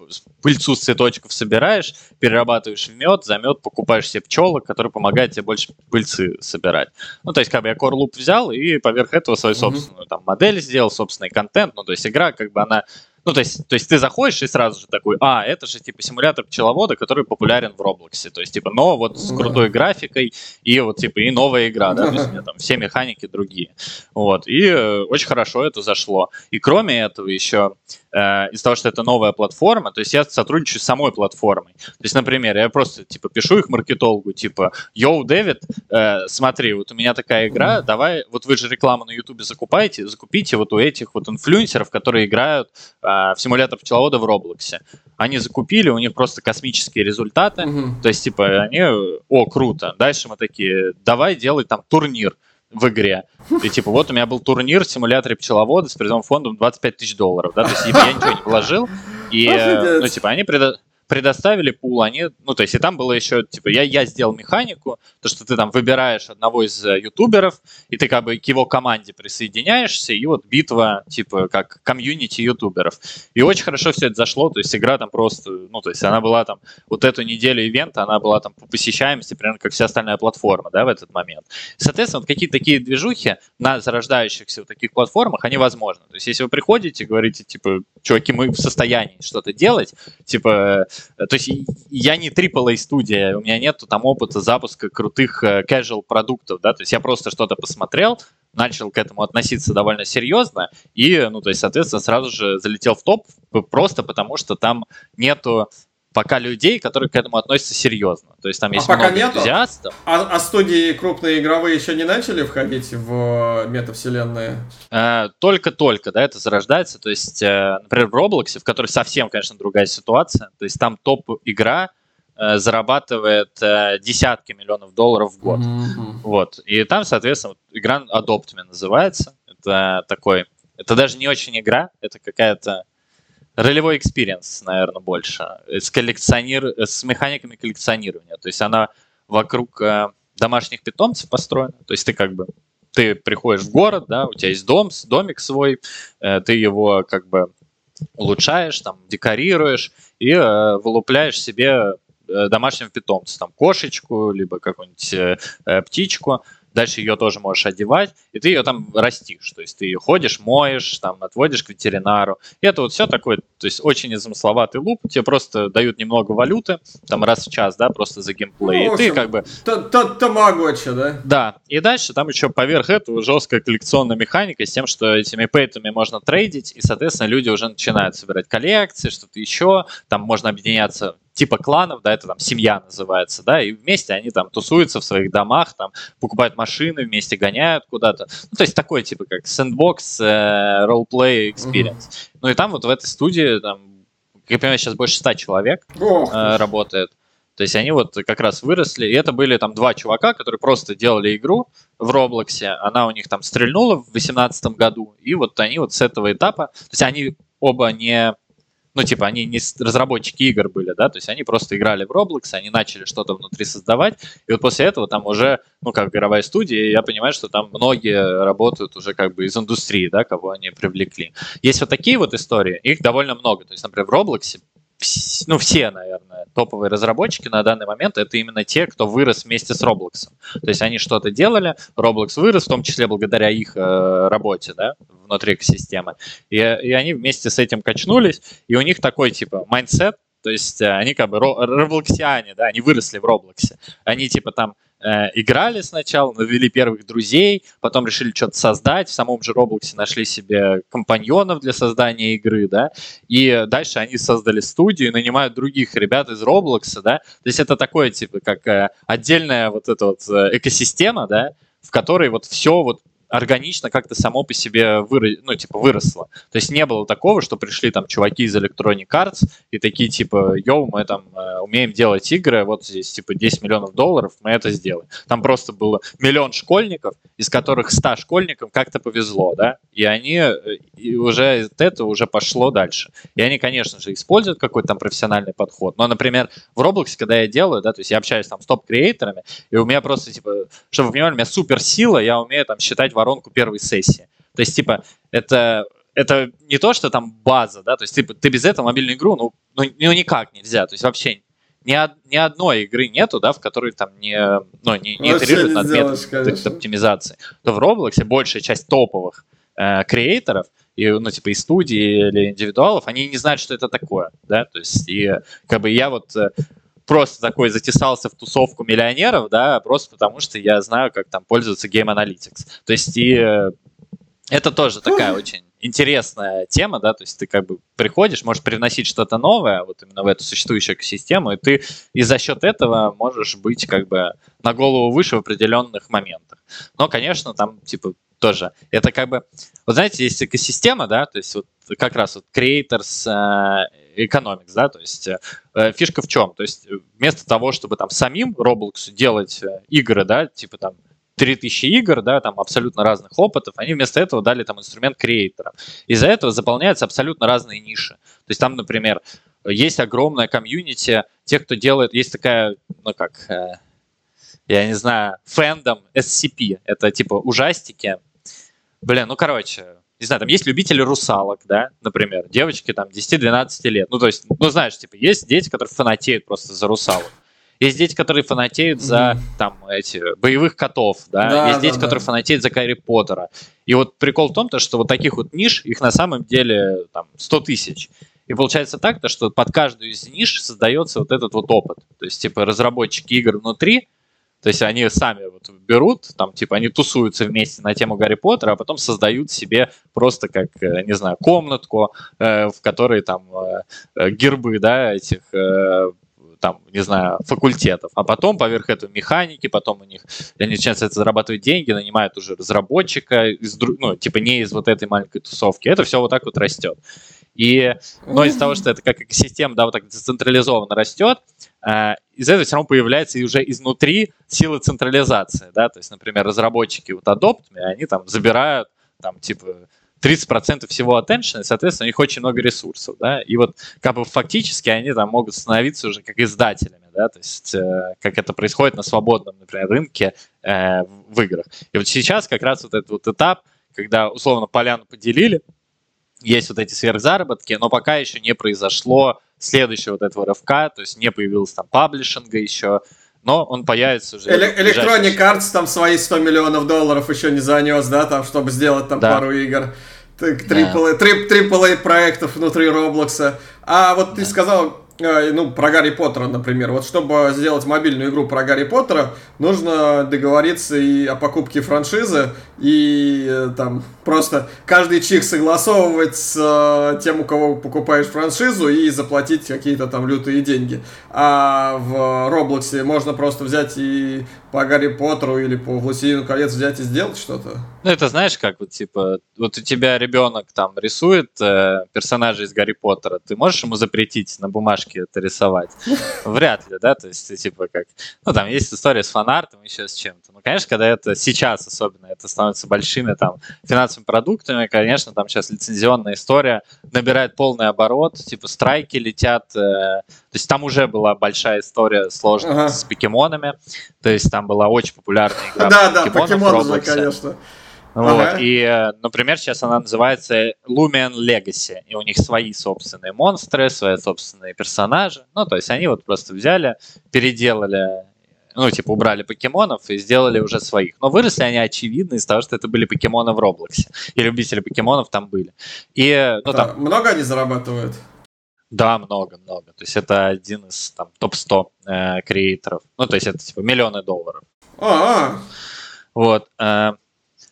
пыльцу с цветочков собираешь, перерабатываешь в мед, за мед покупаешь себе пчелок, который помогает тебе больше пыльцы собирать. Ну, то есть как бы я core loop взял и поверх этого свою собственную там модель сделал, собственный контент, ну, то есть игра как бы она ну, то есть, то есть ты заходишь и сразу же такой, а, это же типа симулятор пчеловода, который популярен в Роблоксе. То есть, типа, но вот с Да. крутой графикой и вот типа и новая игра, да, то есть у меня там все механики другие. Вот. И э, очень хорошо это зашло. И кроме этого еще э, из-за того, что это новая платформа, то есть я сотрудничаю с самой платформой. То есть, например, я просто типа пишу их маркетологу, типа, йоу, Дэвид, э, смотри, вот у меня такая игра, давай, вот вы же рекламу на Ютубе закупаете, закупите вот у этих вот инфлюенсеров, которые играют э, в симулятор пчеловода в Роблоксе. Они закупили, у них просто космические результаты, Мгм. то есть, типа, они, о, круто. Дальше мы такие, давай делать там турнир в игре. И типа, вот у меня был турнир в симуляторе пчеловода с призовым фондом 25 тысяч долларов, да, то есть типа, я ничего не вложил, и, э, ну, типа, они предо- предоставили пул, они, ну, то есть, и там было еще, типа, я, я сделал механику, то, что ты там выбираешь одного из э, ютуберов, и ты как бы к его команде присоединяешься, и вот битва, типа, как комьюнити ютуберов. И очень хорошо все это зашло, то есть, игра там просто, ну, то есть, она была там, вот эту неделю ивента, она была там по посещаемости, примерно как вся остальная платформа, да, в этот момент. Соответственно, вот какие-то такие движухи на зарождающихся вот таких платформах, они возможны. То есть, если вы приходите говорите, типа, чуваки, мы в состоянии что-то делать, типа, то есть я не AAA студия, у меня нет там опыта запуска крутых э, casual продуктов, да, то есть я просто что-то посмотрел, начал к этому относиться довольно серьезно, и, ну, то есть, соответственно, сразу же залетел в топ, просто потому что там нету пока людей, которые к этому относятся серьезно. То есть там А есть пока много нету? энтузиастов. А, а студии крупные игровые еще не начали входить в э, метавселенные? Э, Только-только, да, это зарождается. То есть, э, например, в Roblox, в которой совсем, конечно, другая ситуация, то есть там топ-игра э, зарабатывает э, десятки миллионов долларов в год. Мгм. Вот. И там, соответственно, вот игра Adopt Me называется. Это такой... Это даже не очень игра, это какая-то ролевой experience, наверное, больше. С, коллекционир... с механиками коллекционирования. То есть она вокруг э, домашних питомцев построена. То есть ты как бы ты приходишь в город, да, у тебя есть дом, домик свой, э, ты его как бы улучшаешь, там, декорируешь и э, вылупляешь себе э, домашнего питомца, там, кошечку, либо какую-нибудь э, э, птичку, дальше ее тоже можешь одевать, и ты ее там растишь, то есть ты ее ходишь, моешь, там, отводишь к ветеринару, и это вот все такое, то есть очень незамысловатый луп, тебе просто дают немного валюты, там, раз в час, да, просто за геймплей, Ну, в и ты общем, как бы Та- та- Тамагочи, да? да, и дальше там еще поверх этого жесткая коллекционная механика с тем, что этими пейтами можно трейдить, и, соответственно, люди уже начинают собирать коллекции, что-то еще, там можно объединяться типа кланов, да, это там семья называется, да, и вместе они там тусуются в своих домах, там покупают машины, вместе гоняют куда-то. Ну, то есть такой типа как сэндбокс, э, ролплей experience. Ну и там вот в этой студии, там, как я понимаю, сейчас больше ста человек, э, работает. То есть они вот как раз выросли, и это были там два чувака, которые просто делали игру в Роблоксе, она у них там стрельнула в 2018 году, и вот они вот с этого этапа, то есть они оба не, ну типа они не разработчики игр были, да, то есть они просто играли в Roblox, они начали что-то внутри создавать, и вот после этого там уже, ну как игровая студия, я понимаю, что там многие работают уже как бы из индустрии, да, кого они привлекли. Есть вот такие вот истории, их довольно много, то есть, например, в вс- ну, все, наверное, топовые разработчики на данный момент это именно те, кто вырос вместе с Roblox. То есть они что-то делали, Roblox вырос, в том числе благодаря их э, работе, да, внутри экосистемы. И, и они вместе с этим качнулись, и у них такой, типа, mindset, то есть э, они как бы ро- роблоксиане, да, они выросли в Роблоксе. Они, типа, там э, играли сначала, навели первых друзей, потом решили что-то создать, в самом же Роблоксе нашли себе компаньонов для создания игры, да, и дальше они создали студию, нанимают других ребят из Роблокса, да, то есть это такое, типа, как э, отдельная вот эта вот э, экосистема, да, в которой вот все вот органично как-то само по себе вырос, ну, типа, выросло. То есть не было такого, что пришли там чуваки из Electronic Arts и такие, типа, йоу, мы там э, умеем делать игры, вот здесь, типа, 10 миллионов долларов, мы это сделаем. Там просто было миллион школьников, из которых 100 школьникам как-то повезло, да, и они э, и уже от этого уже пошло дальше. И они, конечно же, используют какой-то там профессиональный подход. Но, например, в Roblox, когда я делаю, да, то есть я общаюсь там с топ-креаторами, и у меня просто, типа, чтобы вы понимали, у меня суперсила, я умею там считать воронку первой сессии. То есть, типа, это, это не то, что там база, да, то есть, типа, ты без этого мобильную игру, ну, ну, ну никак нельзя, то есть вообще ни, од, ни одной игры нету, да, в которой там не, ну, не, не итерируют над методом оптимизации. То в Roblox большая часть топовых э, креаторов, и, ну, типа, и студии или индивидуалов, они не знают, что это такое, да, то есть, и, как бы, я вот э, просто такой затесался в тусовку миллионеров, да, просто потому что я знаю, как там пользоваться Game Analytics. То есть и э, это тоже такая очень интересная тема, да, то есть ты как бы приходишь, можешь привносить что-то новое вот именно в эту существующую экосистему, и ты и за счет этого можешь быть как бы на голову выше в определенных моментах. Но, конечно, там типа тоже. Это как бы, вот знаете, есть экосистема, да, то есть вот как раз вот creators uh, economics, да, то есть uh, фишка в чем? То есть вместо того, чтобы там самим Roblox делать uh, игры, да, типа там 3000 игр, да, там абсолютно разных опытов, они вместо этого дали там инструмент креатора. Из-за этого заполняются абсолютно разные ниши. То есть там, например, есть огромная комьюнити тех, кто делает, есть такая, ну как, я не знаю, фэндом SCP, это типа ужастики, Блин, ну короче, не знаю, там есть любители русалок, да, например, девочки там 10-12 лет. Ну, то есть, ну, знаешь, типа, есть дети, которые фанатеют просто за русалок. Есть дети, которые фанатеют за там эти боевых котов, да. да есть да, дети, да. которые фанатеют за Гарри Поттера. И вот прикол в том, то, что вот таких вот ниш, их на самом деле там 100 тысяч. И получается так, то, что под каждую из ниш создается вот этот вот опыт. То есть, типа, разработчики игр внутри то есть они сами вот берут, там, типа, они тусуются вместе на тему Гарри Поттера, а потом создают себе просто как, э, не знаю, комнатку, э, в которой там э, гербы, да, этих э, там, не знаю, факультетов, а потом поверх этого механики, потом у них, они начинают это зарабатывать деньги, нанимают уже разработчика, из, ну, типа не из вот этой маленькой тусовки. Это все вот так вот растет. И, но из-за того, что это как экосистема, да, вот так децентрализованно растет, э, из этого все равно появляется и уже изнутри силы централизации, да, то есть, например, разработчики вот Adopt, они там забирают там типа 30% всего attention, и, соответственно, у них очень много ресурсов, да, и вот как бы фактически они там могут становиться уже как издателями, да, то есть э, как это происходит на свободном, например, рынке э, в играх. И вот сейчас как раз вот этот вот этап, когда условно поляну поделили, есть вот эти сверхзаработки, но пока еще не произошло следующего вот этого рывка, то есть не появилось там паблишинга еще, но он появится уже. Electronic Arts там свои 100 миллионов долларов еще не занес, да, там, чтобы сделать там да. пару игр. Трипл да. проектов внутри Роблокса. А вот да. ты сказал, ну, про Гарри Поттера, например. Вот чтобы сделать мобильную игру про Гарри Поттера, нужно договориться и о покупке франшизы, и э, там просто каждый чих согласовывать с э, тем, у кого покупаешь франшизу, и заплатить какие-то там лютые деньги. А в Роблоксе можно просто взять и по Гарри Поттеру или по Властелину колец взять и сделать что-то? Ну, это знаешь, как вот, типа, вот у тебя ребенок там рисует э, персонажа из Гарри Поттера, ты можешь ему запретить на бумажке это рисовать? Вряд ли, да, то есть, типа, как, ну, там есть история с фанартом, еще с чем-то. Ну, конечно, когда это сейчас особенно, это становится большими там финансовыми продуктами, конечно, там сейчас лицензионная история набирает полный оборот, типа, страйки летят, э, то есть там уже была большая история сложная ага. с покемонами, то есть там была очень популярная игра Да, да, покемон же, конечно. Вот. Ага. И, например, сейчас она называется Lumion Legacy, и у них свои собственные монстры, свои собственные персонажи. Ну, то есть они вот просто взяли, переделали, ну, типа убрали покемонов и сделали уже своих. Но выросли они, очевидно, из того, что это были покемоны в Роблоксе. И любители покемонов там были. И, ну, там... Много они зарабатывают? Да, много, много. То есть это один из там топ-100 э, креаторов. Ну, то есть это типа миллионы долларов. А-а-а. Вот. Э,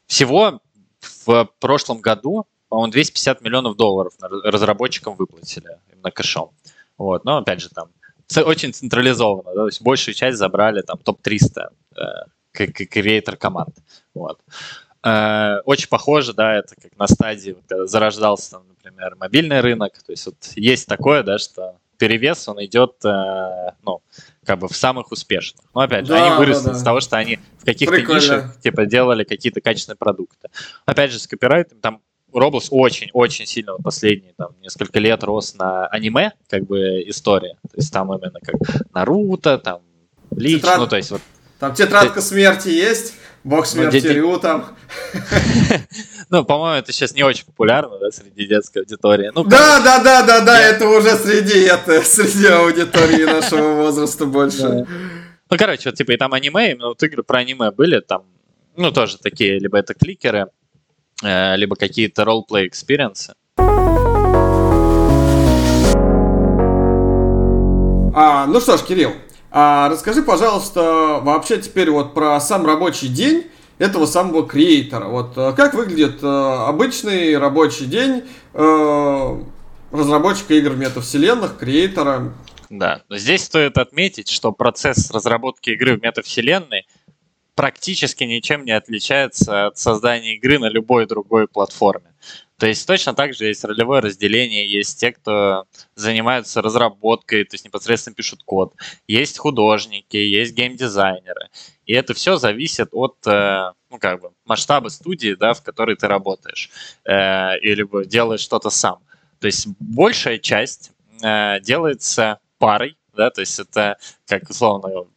всего в прошлом году, по-моему, 250 миллионов долларов разработчикам выплатили именно кэшом. Вот. Но опять же там очень централизованно, да? то есть большую часть забрали там топ-300 э, креатор команд. Вот. Э, очень похоже, да, это как на стадии, когда зарождался, там, например, мобильный рынок. То есть вот есть такое, да, что перевес, он идет, э, ну, как бы в самых успешных. Но опять же, да, они выросли да, да. с того, что они в каких-то нишах, типа, делали какие-то качественные продукты. Опять же, с копирайтом там Roblox очень-очень сильно в последние там, несколько лет рос на аниме, как бы, история. То есть там именно как Наруто, там, Лич, Тетрад... ну, то есть вот... Там тетрадка смерти есть? Бог смерти ну, Рю там. Ну, по-моему, это сейчас не очень популярно, да, среди детской аудитории. Ну, да, да, да, да, да, это уже среди, это, среди аудитории нашего возраста больше. Ну, короче, вот типа и там аниме, именно вот игры про аниме были, там, ну, тоже такие, либо это кликеры, либо какие-то roleplay experience ы. А, ну что ж, Кирилл, а расскажи, пожалуйста, вообще теперь вот про сам рабочий день этого самого creator а. Вот э, как выглядит э, обычный рабочий день э, разработчика игр метавселенных, creator а? Да, здесь стоит отметить, что процесс разработки игры в метавселенной практически ничем не отличается от создания игры на любой другой платформе. То есть точно так же есть ролевое разделение, есть те, кто занимаются разработкой, то есть непосредственно пишут код, есть художники, есть геймдизайнеры. И это все зависит от э, ну, как бы, масштаба студии, да, в которой ты работаешь, э, или делаешь что-то сам. То есть большая часть э, делается парой, да, то есть это, как условно,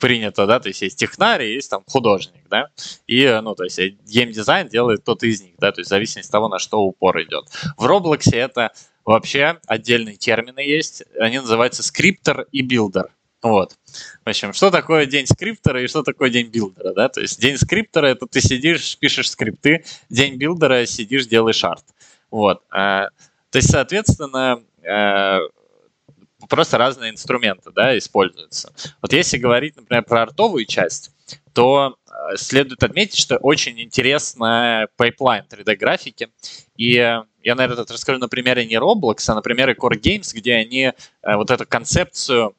принято, да, то есть есть технарий, есть там художник, да, и, ну, то есть геймдизайн делает кто-то из них, да, то есть в зависимости от того, на что упор идет. В Roblox это вообще отдельные термины есть, они называются scripter и builder. Вот. В общем, что такое день scripter а и что такое день builder а, да? То есть день scripter а это ты сидишь, пишешь скрипты, день builder а сидишь, делаешь арт. Вот. А, то есть, соответственно, э, просто разные инструменты да, используются. Вот если говорить, например, про артовую часть, то э, следует отметить, что очень интересная pipeline 3D-графики. И э, я, наверное, это расскажу на примере не Roblox, а на примере Core Games, где они э, вот эту концепцию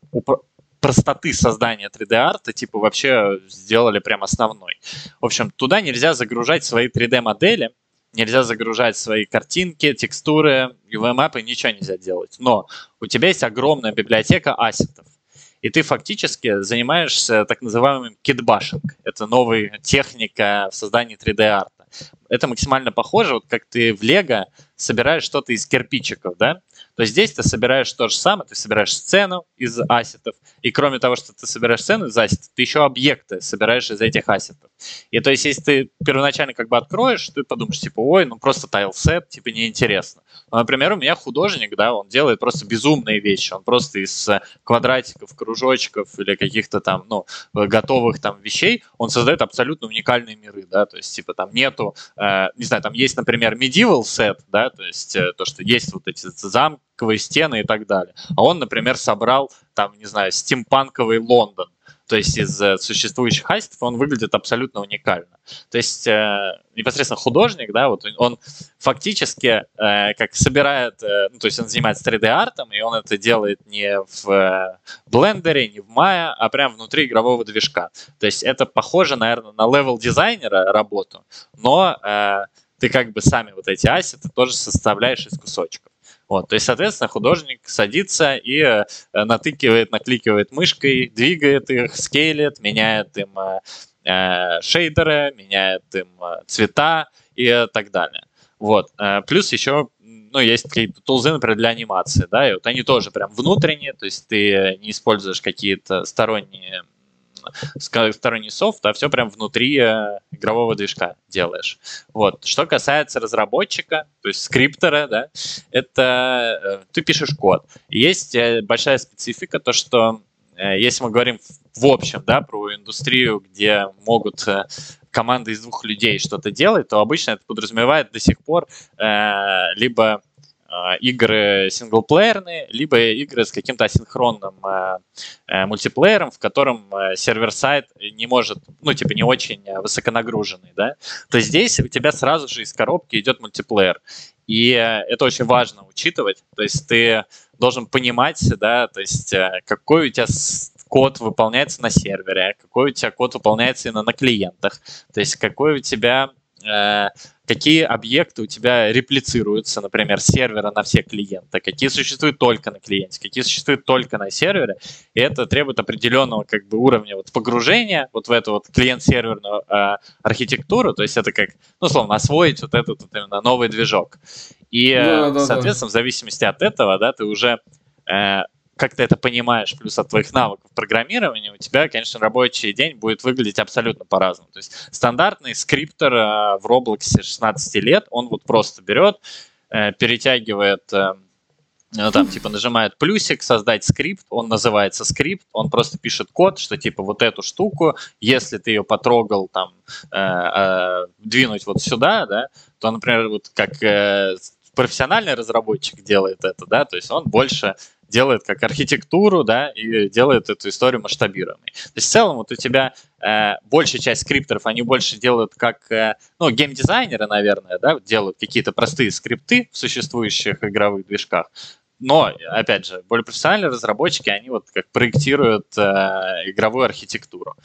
простоты создания 3D-арта, типа, вообще сделали прям основной. В общем, туда нельзя загружать свои 3D-модели, нельзя загружать свои картинки, текстуры, UV-мапы, ничего нельзя делать. Но у тебя есть огромная библиотека ассетов, и ты фактически занимаешься так называемым китбашинг. Это новая техника в создании 3D-арта. Это максимально похоже, вот как ты в Лего собираешь что-то из кирпичиков, да? то здесь ты собираешь то же самое, ты собираешь сцену из ассетов, и кроме того, что ты собираешь сцену из ассетов, ты еще объекты собираешь из этих ассетов. И то есть, если ты первоначально как бы откроешь, ты подумаешь, типа, ой, ну просто тайлсет, типа, неинтересно. Но, например, у меня художник, да, он делает просто безумные вещи, он просто из э, квадратиков, кружочков или каких-то там, ну, готовых там вещей, он создает абсолютно уникальные миры, да, то есть, типа, там нету, э, не знаю, там есть, например, medieval set, да, то есть, э, то, что есть вот эти замки, пластиковые стены и так далее. А он, например, собрал, там, не знаю, стимпанковый Лондон. То есть из э, существующих хайстов он выглядит абсолютно уникально. То есть э, непосредственно художник, да, вот он фактически э, как собирает, э, ну, то есть он занимается 3D-артом, и он это делает не в э, Blender е, не в Maya, а прямо внутри игрового движка. То есть это похоже, наверное, на level дизайнера работу, но э, ты как бы сами вот эти ассеты тоже составляешь из кусочков. Вот, то есть, соответственно, художник садится и э, натыкивает, накликивает мышкой, двигает их, скейлит, меняет им э, э шейдеры, меняет им э, цвета и так далее. Вот. Плюс еще ну, есть какие-то тулзы, например, для анимации, да, и вот они тоже прям внутренние, то есть ты не используешь какие-то сторонние сторонний софт, а все прям внутри э, игрового движка делаешь. Вот. Что касается разработчика, то есть скриптора, да, это э, ты пишешь код. есть э, большая специфика, то что если мы говорим в общем, да, про индустрию, где могут команды из двух людей что-то делать, то обычно это подразумевает до сих пор э, либо игры синглплеерные, либо игры с каким-то асинхронным э, э, мультиплеером, в котором э, сервер-сайт не может, ну, типа, не очень высоконагруженный, да, то здесь у тебя сразу же из коробки идет мультиплеер. И это очень важно учитывать, то есть ты должен понимать, да, то есть какой у тебя код выполняется на сервере, какой у тебя код выполняется именно на клиентах, то есть какой у тебя Э, какие объекты у тебя реплицируются, например, с сервера на все клиенты, какие существуют только на клиенте, какие существуют только на сервере, и это требует определенного как бы уровня вот погружения вот в эту вот клиент-серверную э, архитектуру, то есть это как, ну, условно, освоить вот этот вот именно новый движок. И, да, да, соответственно, да. в зависимости от этого, да, ты уже э, как ты это понимаешь, плюс от твоих навыков программирования, у тебя, конечно, рабочий день будет выглядеть абсолютно по-разному. То есть стандартный скриптор э, в Roblox 16 лет, он вот просто берет, э, перетягивает э, ну, там, типа, нажимает плюсик, создать скрипт, он называется скрипт, он просто пишет код, что, типа, вот эту штуку, если ты ее потрогал, там, э, э, двинуть вот сюда, да, то, например, вот как э, профессиональный разработчик делает это, да, то есть он больше делает как архитектуру, да, и делает эту историю масштабируемой. То есть в целом вот у тебя э, большая часть скриптеров, они больше делают как, э, ну, геймдизайнеры, наверное, да, делают какие-то простые скрипты в существующих игровых движках, но, опять же, более профессиональные разработчики, они вот как проектируют э, игровую архитектуру.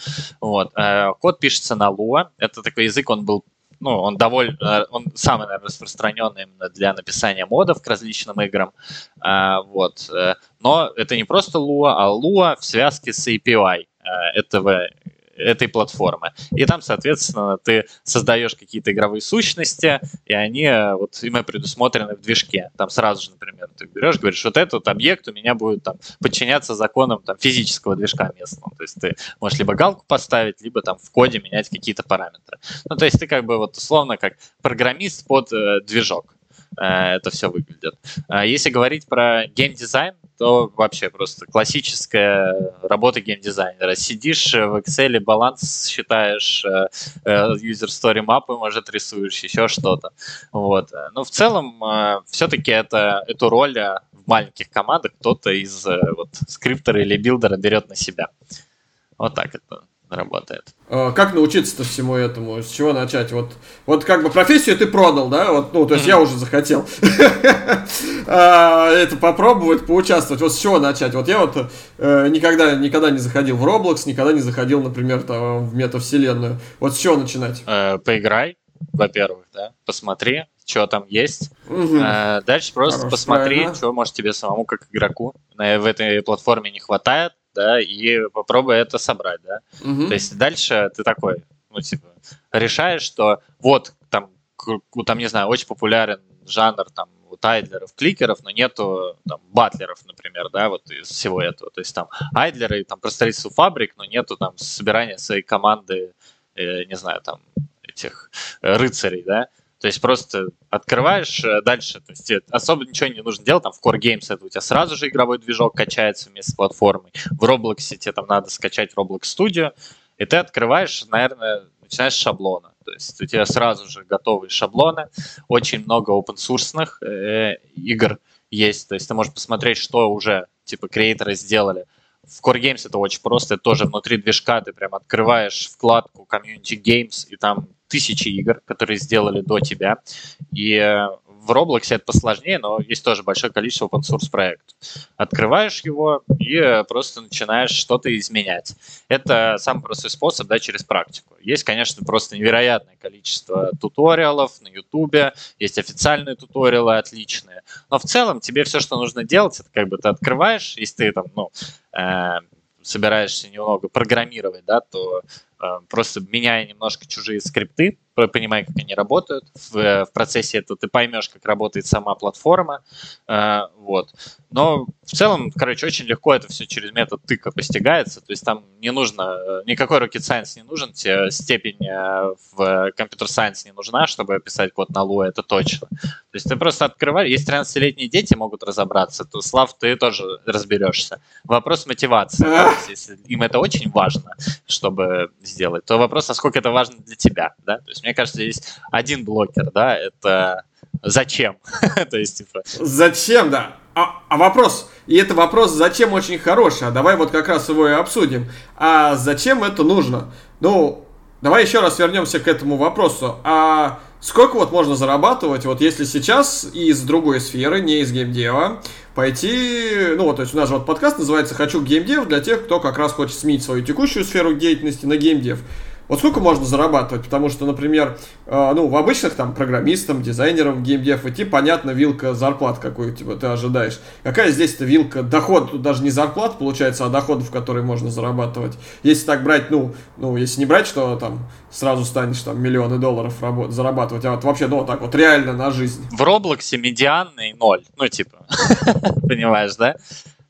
Вот. Э, код пишется на Lua. Это такой язык, он был ну, он довольно, э, он самый, наверное, распространенный именно для написания модов к различным играм, а, вот. Э, но это не просто Lua, а Lua в связке с API э, этого этой платформы. И там, соответственно, ты создаешь какие-то игровые сущности, и они вот ими предусмотрены в движке. Там сразу же, например, ты берешь, говоришь, вот этот объект у меня будет там подчиняться законам там, физического движка местного. То есть ты можешь либо галку поставить, либо там в коде менять какие-то параметры. Ну, то есть ты как бы вот условно как программист под э, движок э, это все выглядит. А если говорить про геймдизайн, то вообще просто классическая работа геймдизайнера. Сидишь в Excel, баланс считаешь, э, э, user story map ы, может, рисуешь, еще что-то. Вот. Но в целом все-таки это, эту роль в маленьких командах кто-то из вот, скриптера или билдера берет на себя. Вот так это работает. А, как научиться-то всему этому? С чего начать? Вот, вот как бы профессию ты продал, да? Вот, ну, то есть mm-hmm. я уже захотел а, это попробовать, поучаствовать. Вот с чего начать? Вот я вот э, никогда, никогда не заходил в Roblox, никогда не заходил, например, там, в метавселенную. Вот с чего начинать? Э, поиграй, во-первых, да, посмотри, что там есть. Угу. дальше просто Хорошо, посмотри, правильно. что может тебе самому как игроку в этой платформе не хватает да, и попробуй это собрать, да. Угу. То есть дальше ты такой, ну, типа, решаешь, что вот там, там, не знаю, очень популярен жанр там у тайдлеров, кликеров, но нету там батлеров, например, да, вот из всего этого. То есть там айдлеры, там про строительство фабрик, но нету там собирания своей команды, э, не знаю, там этих э, рыцарей, да. То есть просто открываешь э, дальше, то есть особо ничего не нужно делать, там в Core Games это у тебя сразу же игровой движок качается вместе с платформой, в Roblox тебе там надо скачать Roblox Studio, и ты открываешь, наверное, начинаешь с шаблона. То есть у тебя сразу же готовые шаблоны, очень много open source э, игр есть, то есть ты можешь посмотреть, что уже типа креаторы сделали. В Core Games это очень просто, это тоже внутри движка ты прям открываешь вкладку Community Games, и там тысячи игр, которые сделали до тебя. И э, в Roblox это посложнее, но есть тоже большое количество open source проектов. Открываешь его и э, просто начинаешь что-то изменять. Это самый простой способ, да, через практику. Есть, конечно, просто невероятное количество туториалов на YouTube, есть официальные туториалы отличные, но в целом тебе все, что нужно делать, это как бы ты открываешь, если ты там, ну, э, собираешься немного программировать, да, то просто меняя немножко чужие скрипты, понимая, как они работают, в, в процессе этого ты поймешь, как работает сама платформа, э, вот. Но в целом, короче, очень легко это все через метод тыка постигается, то есть там не нужно, э, никакой rocket science не нужен, тебе степень э, в компьютер science не нужна, чтобы писать код на Lua, это точно. То есть ты просто открываешь, если 13-летние дети могут разобраться, то, Слав, ты тоже разберешься. Вопрос мотивации, если им это очень важно, чтобы сделать, то вопрос, насколько это важно для тебя, да, то есть мне кажется, есть один блокер, да, это зачем? То есть, типа... Зачем, да. А, а вопрос, и это вопрос, зачем очень хороший, а давай вот как раз его и обсудим. А зачем это нужно? Ну, давай еще раз вернемся к этому вопросу. А Сколько вот можно зарабатывать, вот если сейчас из другой сферы, не из геймдева, пойти, ну вот, то есть у нас же вот подкаст называется «Хочу геймдев» для тех, кто как раз хочет сменить свою текущую сферу деятельности на геймдев. Вот сколько можно зарабатывать? Потому что, например, э, ну, в обычных там программистам, дизайнерам, геймдев идти, понятно, вилка зарплат, какую типа, ты ожидаешь. Какая здесь-то вилка доход? Тут даже не зарплат получается, а доходов, которые можно зарабатывать. Если так брать, ну, ну, если не брать, что там сразу станешь там миллионы долларов работ- зарабатывать, а вот вообще, ну, вот так вот реально на жизнь. В Роблоксе медианный ноль. Ну, типа, понимаешь, да?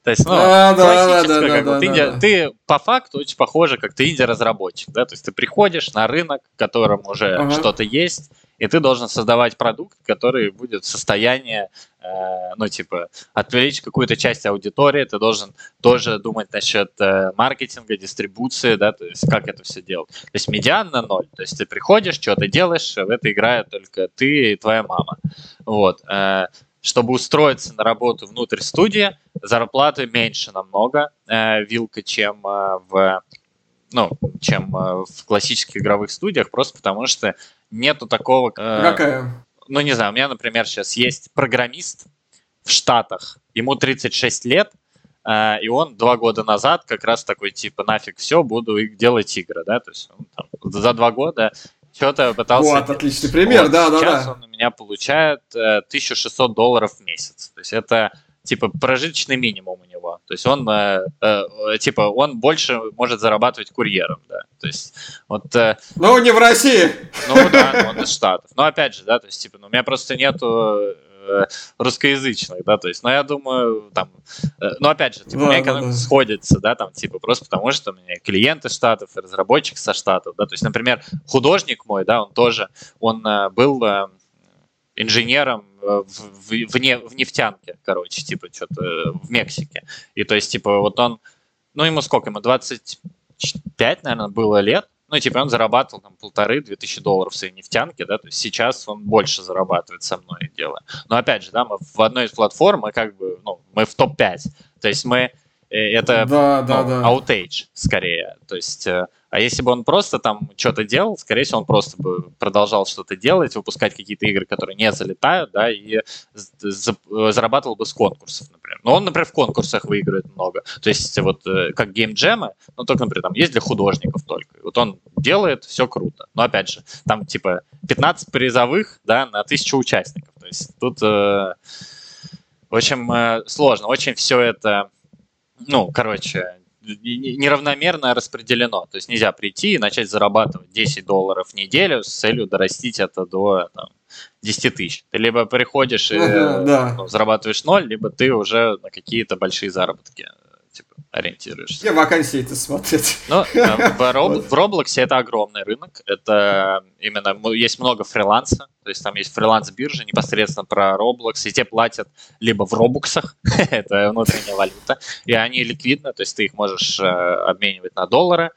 То есть, ну, да, да, да, да, как да, вот да, ты по факту очень похоже, как ты инди-разработчик, да, то есть ты приходишь на рынок, в котором уже ага. что-то есть, и ты должен создавать продукт, который будет в состоянии, э, ну, типа, отвлечь какую-то часть аудитории, ты должен тоже думать насчет э, маркетинга, дистрибуции, да, то есть как это все делать. То есть медиан на ноль, то есть ты приходишь, что ты делаешь, в это играет только ты и твоя мама. Вот. Э, чтобы устроиться на работу внутрь студии, зарплаты меньше намного э, вилка, чем э, в ну, чем э, в классических игровых студиях, просто потому что нету такого... Э, Какая? Ну, не знаю, у меня, например, сейчас есть программист в Штатах, ему 36 лет, э, и он два года назад как раз такой, типа, нафиг все, буду делать игры, да, то есть он там, за два года что-то пытался... Вот, отличный пример, вот, да, да, да. Сейчас он у меня получает э, 1600 долларов в месяц. То есть это типа прожиточный минимум у него. То есть он э, э, типа он больше может зарабатывать курьером, да. То есть вот. Э, ну не в России. Ну да, он из Штатов. Но опять же, да, то есть типа, ну, у меня просто нету Э, русскоязычных, да, то есть, но я думаю, там, э, ну, опять же, типа, да, у меня экономика да, сходится, да, там, типа, просто потому что у меня клиенты штатов и разработчик со штатов, да, то есть, например, художник мой, да, он тоже, он э, был инженером в, в, в, не, в нефтянке, короче, типа, что-то в Мексике, и то есть, типа, вот он, ну, ему сколько, ему 25, наверное, было лет, ну, типа, он зарабатывал там полторы-две тысячи долларов в своей нефтянке, да, то есть сейчас он больше зарабатывает со мной делая. Но опять же, да, мы в одной из платформ, мы как бы, ну, мы в топ-5, то есть мы, э, это да, ну, да, outage скорее, то есть э, а если бы он просто там что-то делал, скорее всего, он просто бы продолжал что-то делать, выпускать какие-то игры, которые не залетают, да, и зарабатывал бы с конкурсов, например. Но он, например, в конкурсах выигрывает много. То есть вот э, как геймджемы, ну только, например, там есть для художников только. Вот он делает, все круто. Но опять же, там типа 15 призовых, да, на тысячу участников. То есть тут э, очень э, сложно, очень все это, ну, короче, неравномерно распределено. То есть нельзя прийти и начать зарабатывать 10 долларов в неделю с целью дорастить это до там, 10 тысяч. Ты либо приходишь и uh да. ну, зарабатываешь ноль, либо ты уже на какие-то большие заработки типа, ориентируешься. Где вакансии это смотреть? Ну, э, в, Роб, в Roblox это огромный рынок. Это именно есть много фриланса. То есть там есть фриланс-биржа непосредственно про Roblox, и те платят либо в робуксах, это внутренняя валюта, и они ликвидны, то есть ты их можешь э, обменивать на доллары,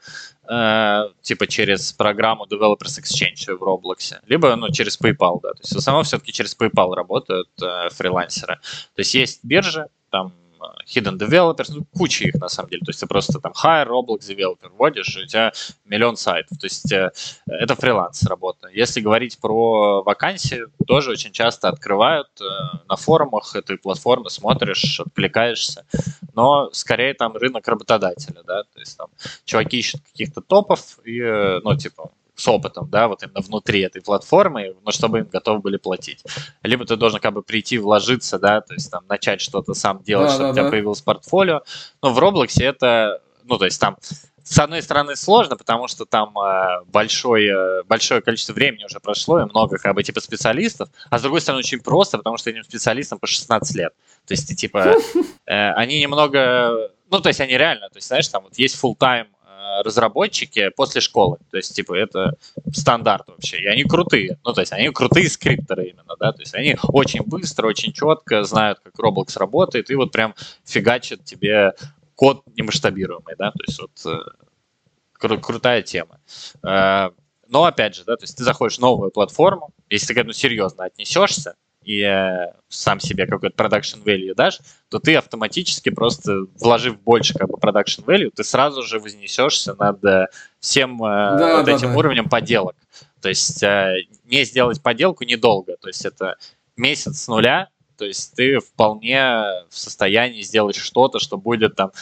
э, типа через программу Developers Exchange в Roblox, либо ну, через PayPal, да. То есть в основном все-таки через PayPal работают э, фрилансеры. То есть есть биржи, там hidden developers, ну, куча их на самом деле. То есть ты просто там hire Roblox developer вводишь, и у тебя миллион сайтов. То есть э, это фриланс работа. Если говорить про вакансии, тоже очень часто открывают э, на форумах этой платформы, смотришь, откликаешься. Но скорее там рынок работодателя, да, то есть там чуваки ищут каких-то топов и, э, ну, типа, с опытом, да, вот именно внутри этой платформы, но чтобы им готовы были платить. Либо ты должен как бы прийти, вложиться, да, то есть там начать что-то сам делать, да, чтобы да, у тебя да. появилось портфолио. Но в Roblox это, ну, то есть там с одной стороны сложно, потому что там э, большое, большое количество времени уже прошло, и много как бы типа специалистов, а с другой стороны очень просто, потому что этим специалистам по 16 лет. То есть, типа, э, они немного, ну, то есть они реально, то есть, знаешь, там вот есть full-time разработчики после школы. То есть, типа, это стандарт вообще. И они крутые. Ну, то есть, они крутые скриптеры именно, да. То есть, они очень быстро, очень четко знают, как Roblox работает, и вот прям фигачат тебе код немасштабируемый, да. То есть, вот э, кру- крутая тема. Э, но, опять же, да, то есть, ты заходишь в новую платформу, если ты к этому серьезно отнесешься, и э, сам себе какой-то production value дашь, то ты автоматически просто, вложив больше как бы production value, ты сразу же вознесешься над э, всем э, да, вот да, этим да. уровнем поделок. То есть не сделать поделку недолго. То есть это месяц с нуля, то есть ты вполне в состоянии сделать что-то, что будет там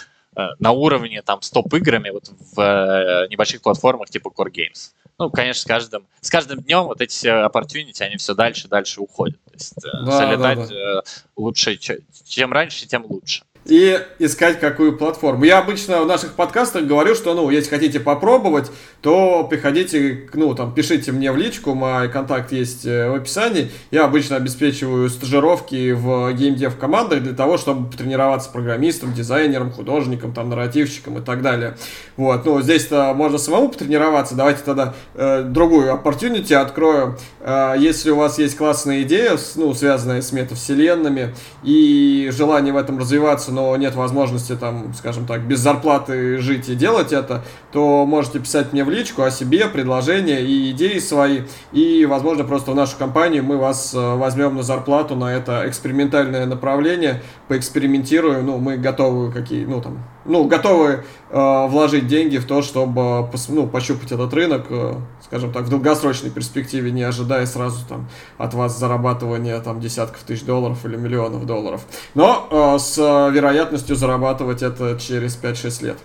на уровне там с топ-играми вот в небольших платформах типа Core Games. Ну, конечно, с каждым, с каждым днем вот эти opportunity, они все дальше и дальше уходят. То есть э, да, залетать да, да. лучше, чем раньше, тем лучше и искать какую платформу. Я обычно в наших подкастах говорю, что, ну, если хотите попробовать, то приходите, ну, там, пишите мне в личку, мой контакт есть э, в описании. Я обычно обеспечиваю стажировки в геймдев командах для того, чтобы тренироваться программистом, дизайнером, художником, там, нарративщиком и так далее. Вот, ну, здесь-то можно самому потренироваться. Давайте тогда э, другую opportunity открою. Э, если у вас есть классная идея, ну, связанная с метавселенными, и желание в этом развиваться, но нет возможности, там, скажем так, без зарплаты жить и делать это, то можете писать мне в личку о себе, предложения и идеи свои. И, возможно, просто в нашу компанию мы вас э, возьмем на зарплату на это экспериментальное направление, поэкспериментируем. Ну, мы готовы какие, ну, там, ну, готовы э, вложить деньги в то, чтобы ну, пощупать этот рынок, э, скажем так, в долгосрочной перспективе, не ожидая сразу там от вас зарабатывания там десятков тысяч долларов или миллионов долларов. Но э, с вероятностью зарабатывать это через 5-6 лет.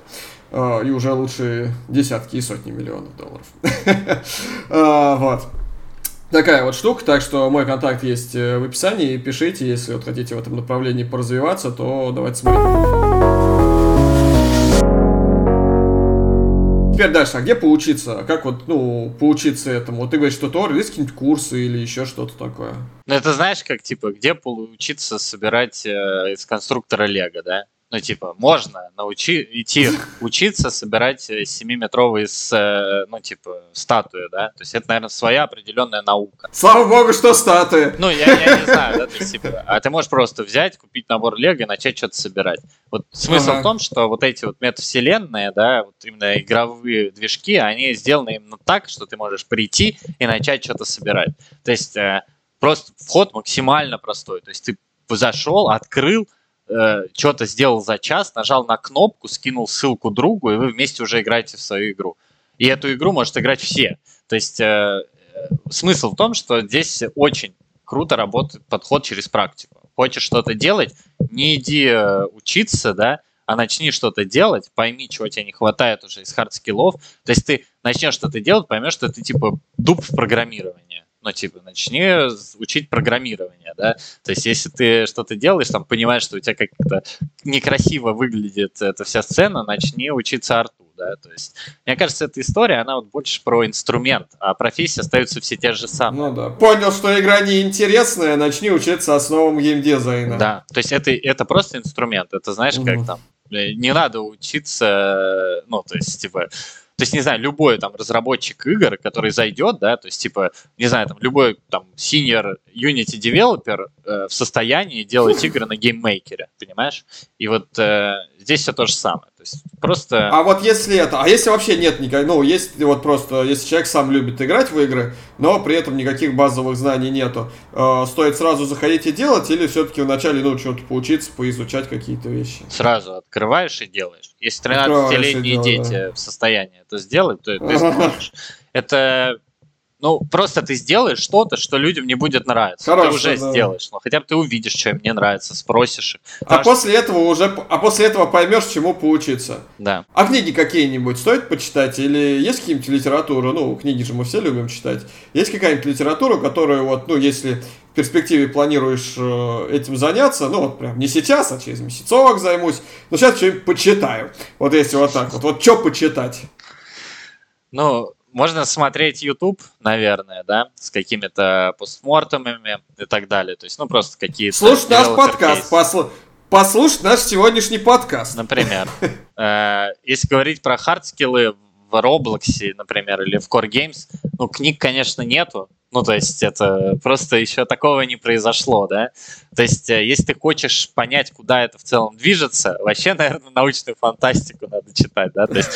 Э, и уже лучше десятки и сотни миллионов долларов. Э, вот. Такая вот штука, так что мой контакт есть э, в описании, пишите, если вот хотите в этом направлении поразвиваться, то давайте смотреть. Теперь дальше, а где поучиться? Как вот, ну, поучиться этому? Вот ты говоришь, что Тор, есть какие-нибудь курсы или еще что-то такое? Ну, это знаешь, как, типа, где поучиться собирать э, из конструктора Лего, да? Ну, типа, можно научи, идти учиться собирать 7-метровые, э, ну, типа, статуи, да? То есть это, наверное, своя определенная наука. Слава богу, что статуи! Ну, я, я не знаю, да, то есть, типа, а ты можешь просто взять, купить набор Лего и начать что-то собирать. Вот смысл ага. в том, что вот эти вот метавселенные, да, вот именно игровые движки, они сделаны именно так, что ты можешь прийти и начать что-то собирать. То есть э, просто вход максимально простой. То есть ты зашел, открыл, э, что-то сделал за час, нажал на кнопку, скинул ссылку другу, и вы вместе уже играете в свою игру. И эту игру может играть все. То есть э, смысл в том, что здесь очень круто работает подход через практику. Хочешь что-то делать, не иди э, учиться, да, а начни что-то делать, пойми, чего тебе не хватает уже из хард-скиллов. То есть ты начнешь что-то делать, поймешь, что ты типа дуб в программировании ну, типа, начни учить программирование, да, то есть если ты что-то делаешь, там, понимаешь, что у тебя как-то некрасиво выглядит эта вся сцена, начни учиться арту, да, то есть, мне кажется, эта история, она вот больше про инструмент, а профессии остаются все те же самые. Ну да, понял, что игра неинтересная, начни учиться основам геймдизайна. Да, то есть это, это просто инструмент, это знаешь, угу. как там, э, не надо учиться, ну, то есть, типа, то есть, не знаю, любой там разработчик игр, который зайдет, да, то есть, типа, не знаю, там, любой там senior Unity developer э, в состоянии делать игры на GameMaker е, понимаешь? И вот э, здесь все то же самое. То есть, просто... А вот если это, а если вообще нет никаких, ну, есть вот просто, если человек сам любит играть в игры, но при этом никаких базовых знаний нету, э, стоит сразу заходить и делать, или все-таки вначале, ну, что-то поучиться, поизучать какие-то вещи? Сразу открываешь и делаешь. Если 13-летние дети да. в состоянии это сделать, то ты сможешь. Это ну, просто ты сделаешь что-то, что людям не будет нравиться. Хорошо, ты уже да. сделаешь. Но хотя бы ты увидишь, что им не нравится, спросишь. А после этого уже, а после этого поймешь, чему поучиться. Да. А книги какие-нибудь стоит почитать? Или есть какие-нибудь литература? Ну, книги же мы все любим читать. Есть какая-нибудь литература, которую вот, ну, если в перспективе планируешь э, этим заняться, ну, вот прям не сейчас, а через месяцок займусь, но сейчас что-нибудь почитаю. Вот если вот так вот. Вот что почитать? Ну, можно смотреть YouTube, наверное, да, с какими-то postmortem ами и так далее. То есть, ну, просто какие-то... Слушать наш подкаст, посл... послушать наш сегодняшний подкаст. Например. Э, если говорить про хардскиллы в Roblox, например, или в Core Games, ну, книг, конечно, нету, ну, то есть это просто еще такого не произошло, да. То есть э, если ты хочешь понять, куда это в целом движется, вообще, наверное, научную фантастику надо читать, да. То есть,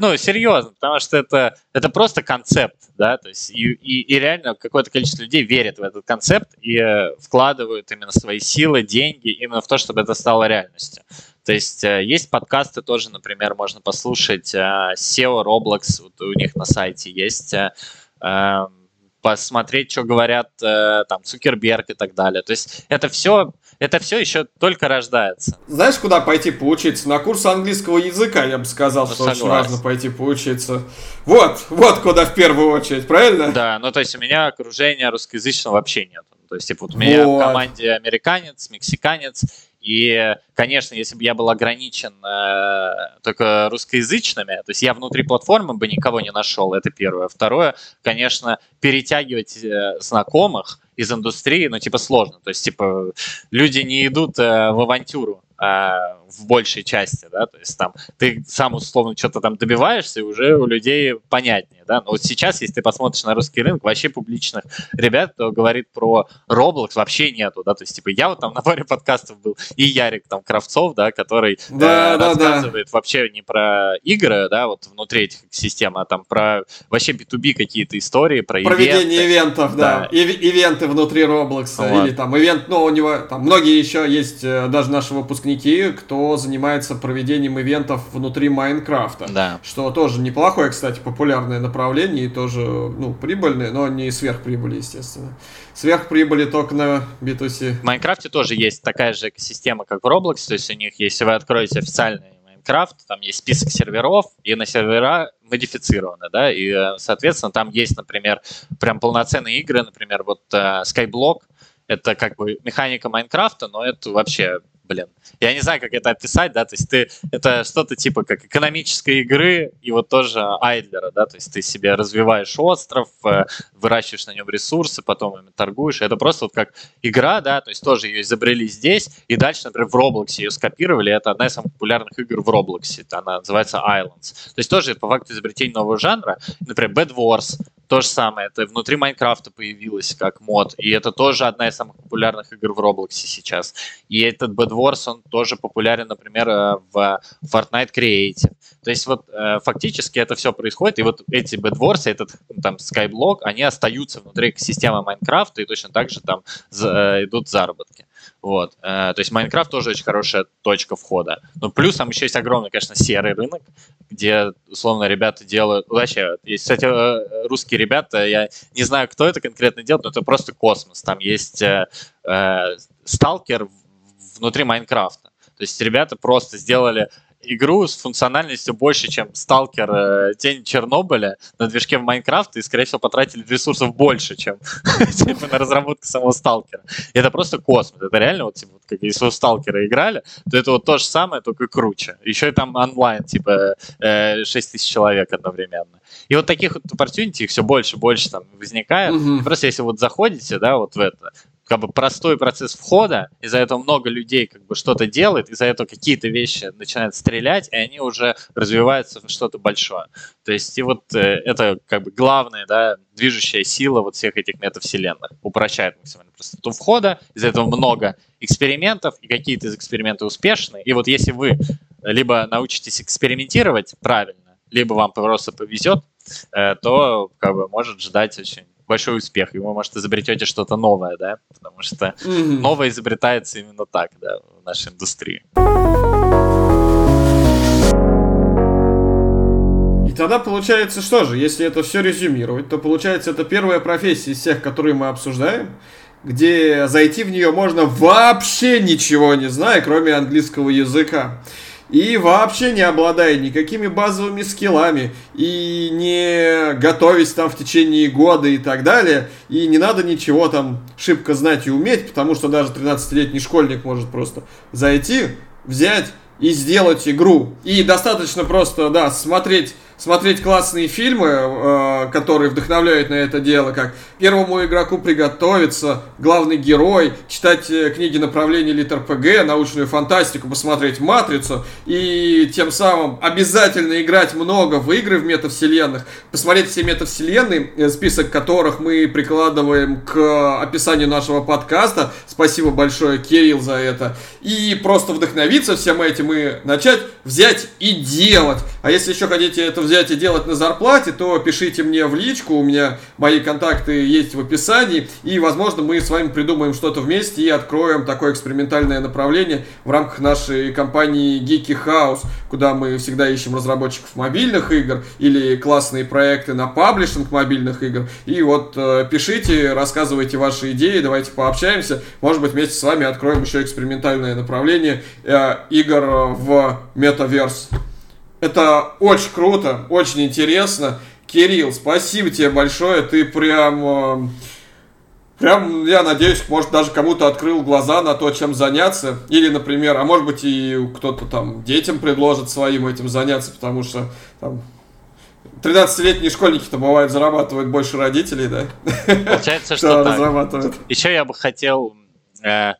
ну, серьезно, потому что это, это просто концепт, да. То есть и, и, и реально какое-то количество людей верит в этот концепт и э, вкладывают именно свои силы, деньги именно в то, чтобы это стало реальностью. То есть э, есть подкасты тоже, например, можно послушать SEO Roblox, вот у них на сайте есть эм, посмотреть, что говорят э, там Цукерберг и так далее. То есть это все, это все еще только рождается. Знаешь, куда пойти поучиться? На курс английского языка, я бы сказал, ну, что согласен. очень важно пойти поучиться. Вот, вот куда в первую очередь, правильно? Да, ну то есть у меня окружения русскоязычного вообще нет. То есть, типа, вот у меня вот. в команде американец, мексиканец, и, конечно, если бы я был ограничен э, только русскоязычными, то есть я внутри платформы бы никого не нашел, это первое. Второе, конечно, перетягивать э, знакомых из индустрии, ну, типа, сложно. То есть, типа, люди не идут э, в авантюру а, в большей части, да, то есть там ты сам условно что-то там добиваешься, и уже у людей понятнее, да, но вот сейчас, если ты посмотришь на русский рынок, вообще публичных ребят, кто говорит про Roblox, вообще нету, да, то есть, типа, я вот там на паре подкастов был, и Ярик там Кравцов, да, который да, э, да, рассказывает да. вообще не про игры, да, вот внутри этих систем, а там про вообще B2B какие-то истории, про Проведение ивенты. ивентов, да, да. И, ивенты внутри Roblox, вот. или там ивент, ну, у него, там, многие еще есть, э, даже наши выпускники выпускники, кто занимается проведением ивентов внутри Майнкрафта. Да. Что тоже неплохое, кстати, популярное направление и тоже, ну, прибыльное, но не сверхприбыли, естественно. Сверхприбыли только на B2C. В Майнкрафте тоже есть такая же экосистема, как в Roblox, то есть у них, если вы откроете официальный Майнкрафт, там есть список серверов, и на сервера модифицированы, да, и, э, соответственно, там есть, например, прям полноценные игры, например, вот uh, Skyblock, это как бы механика Майнкрафта, но это вообще блин. Я не знаю, как это описать, да, то есть ты, это что-то типа как экономической игры и вот тоже Айдлера, да, то есть ты себе развиваешь остров, э, выращиваешь на нем ресурсы, потом ими торгуешь. Это просто вот как игра, да, то есть тоже ее изобрели здесь, и дальше, например, в Roblox ее скопировали, это одна из самых популярных игр в Roblox, она называется Islands. То есть тоже по факту изобретения нового жанра, например, Bad Wars, то же самое, это внутри Майнкрафта появилось как мод, и это тоже одна из самых популярных игр в Роблоксе сейчас. И этот Bad Wars, он тоже популярен, например, э, в Fortnite Creative. То есть вот э, фактически это все происходит, и вот эти Bad Wars, этот там Skyblock, они остаются внутри экосистемы Майнкрафта, и точно так же там э, идут заработки. Вот. Э, то есть Майнкрафт тоже очень хорошая точка входа. Но плюс там еще есть огромный, конечно, серый рынок, где, условно, ребята делают... Ну, вообще, есть, кстати, э, русские ребята, я не знаю, кто это конкретно делает, но это просто космос. Там есть э, э, сталкер внутри Майнкрафта. То есть ребята просто сделали игру с функциональностью больше, чем Сталкер э, Тень Чернобыля на движке в Майнкрафт, и, скорее всего, потратили ресурсов больше, чем типа, на разработку самого Сталкера. Это просто космос. Это реально, вот, типа, как если вы в Сталкера играли, то это вот то же самое, только круче. Еще и там онлайн, типа, э, 6 тысяч человек одновременно. И вот таких вот opportunity все больше и больше там возникает. Просто если вот заходите, да, вот в это, как бы простой процесс входа, из-за этого много людей как бы что-то делает, из-за этого какие-то вещи начинают стрелять, и они уже развиваются в что-то большое. То есть и вот э, это как бы главная, да, движущая сила вот всех этих метавселенных. Упрощает максимально простоту входа, из-за этого много экспериментов, и какие-то из экспериментов успешны. И вот если вы либо научитесь экспериментировать правильно, либо вам просто повезет, э, то как бы может ждать очень большой успех, и вы, может, изобретете что-то новое, да, потому что mm-hmm. новое изобретается именно так, да, в нашей индустрии. И тогда получается что же, если это все резюмировать, то получается это первая профессия из всех, которые мы обсуждаем, где зайти в нее можно вообще ничего не зная, кроме английского языка и вообще не обладая никакими базовыми скиллами, и не готовясь там в течение года и так далее, и не надо ничего там шибко знать и уметь, потому что даже 13-летний школьник может просто зайти, взять и сделать игру. И достаточно просто, да, смотреть смотреть классные фильмы, э, которые вдохновляют на это дело, как первому игроку приготовиться, главный герой, читать э, книги направления литр ПГ, научную фантастику, посмотреть Матрицу и тем самым обязательно играть много в игры в метавселенных, посмотреть все метавселенные, э, список которых мы прикладываем к описанию нашего подкаста. Спасибо большое, Кирилл, за это. И просто вдохновиться всем этим и начать взять и делать. А если еще хотите это взять и делать на зарплате, то пишите мне в личку, у меня мои контакты есть в описании, и, возможно, мы с вами придумаем что-то вместе и откроем такое экспериментальное направление в рамках нашей компании Geeky House, куда мы всегда ищем разработчиков мобильных игр или классные проекты на паблишинг мобильных игр. И вот э, пишите, рассказывайте ваши идеи, давайте пообщаемся. Может быть, вместе с вами откроем еще экспериментальное направление э, игр в метаверс. Это очень круто, очень интересно. Кирилл, спасибо тебе большое. Ты прям... Э, прям, я надеюсь, может, даже кому-то открыл глаза на то, чем заняться. Или, например, а может быть, и кто-то там детям предложит своим этим заняться, потому что там 13-летние школьники-то бывают зарабатывают больше родителей, да? Получается, что так. Еще я бы хотел, э,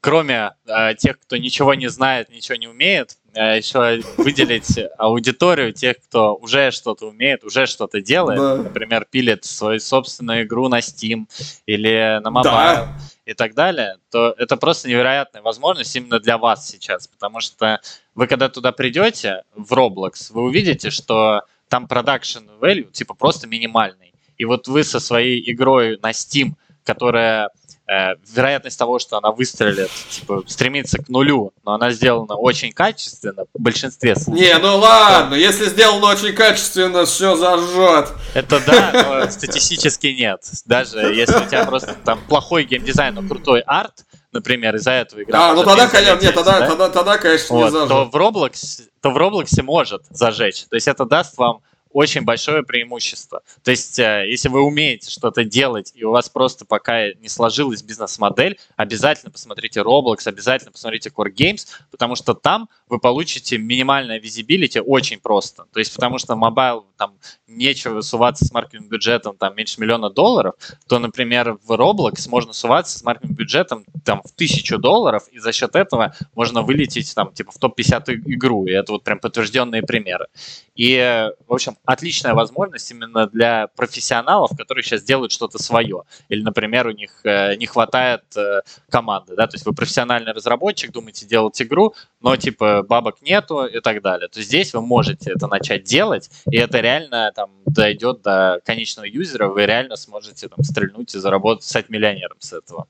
кроме э, тех, кто ничего не знает, ничего не умеет, еще выделить аудиторию тех, кто уже что-то умеет, уже что-то делает. Да. Например, пилит свою собственную игру на Steam или на Mobile. Да и так далее, то это просто невероятная возможность именно для вас сейчас, потому что вы когда туда придете в Roblox, вы увидите, что там продакшн value типа просто минимальный. И вот вы со своей игрой на Steam, которая э, вероятность того, что она выстрелит, типа, стремится к нулю, но она сделана очень качественно в большинстве случаев. Не, ну ладно, если сделано очень качественно, все зажжет. Это да, но статистически нет. Даже если у тебя просто там плохой геймдизайн, но крутой арт, например, из-за этого игра. А, ну тогда, конечно, нет, тогда, да? тогда, тогда, конечно, вот, не зажжет. То в Roblox, то в Roblox может зажечь. То есть это даст вам очень большое преимущество. То есть, э, если вы умеете что-то делать, и у вас просто пока не сложилась бизнес-модель, обязательно посмотрите Roblox, обязательно посмотрите Core Games, потому что там вы получите минимальное visibility очень просто. То есть, потому что mobile, там, нечего суваться с маркетинговым бюджетом там меньше миллиона долларов, то, например, в Roblox можно суваться с маркетинговым бюджетом там в тысячу долларов, и за счет этого можно вылететь там типа в топ-50 игру, и это вот прям подтвержденные примеры. И, в общем, отличная возможность именно для профессионалов, которые сейчас делают что-то свое. Или, например, у них э, не хватает э, команды, да, то есть вы профессиональный разработчик, думаете делать игру, но типа бабок нету и так далее. То здесь вы можете это начать делать, и это реально там дойдет до конечного юзера, вы реально сможете там стрельнуть и заработать, стать миллионером с этого.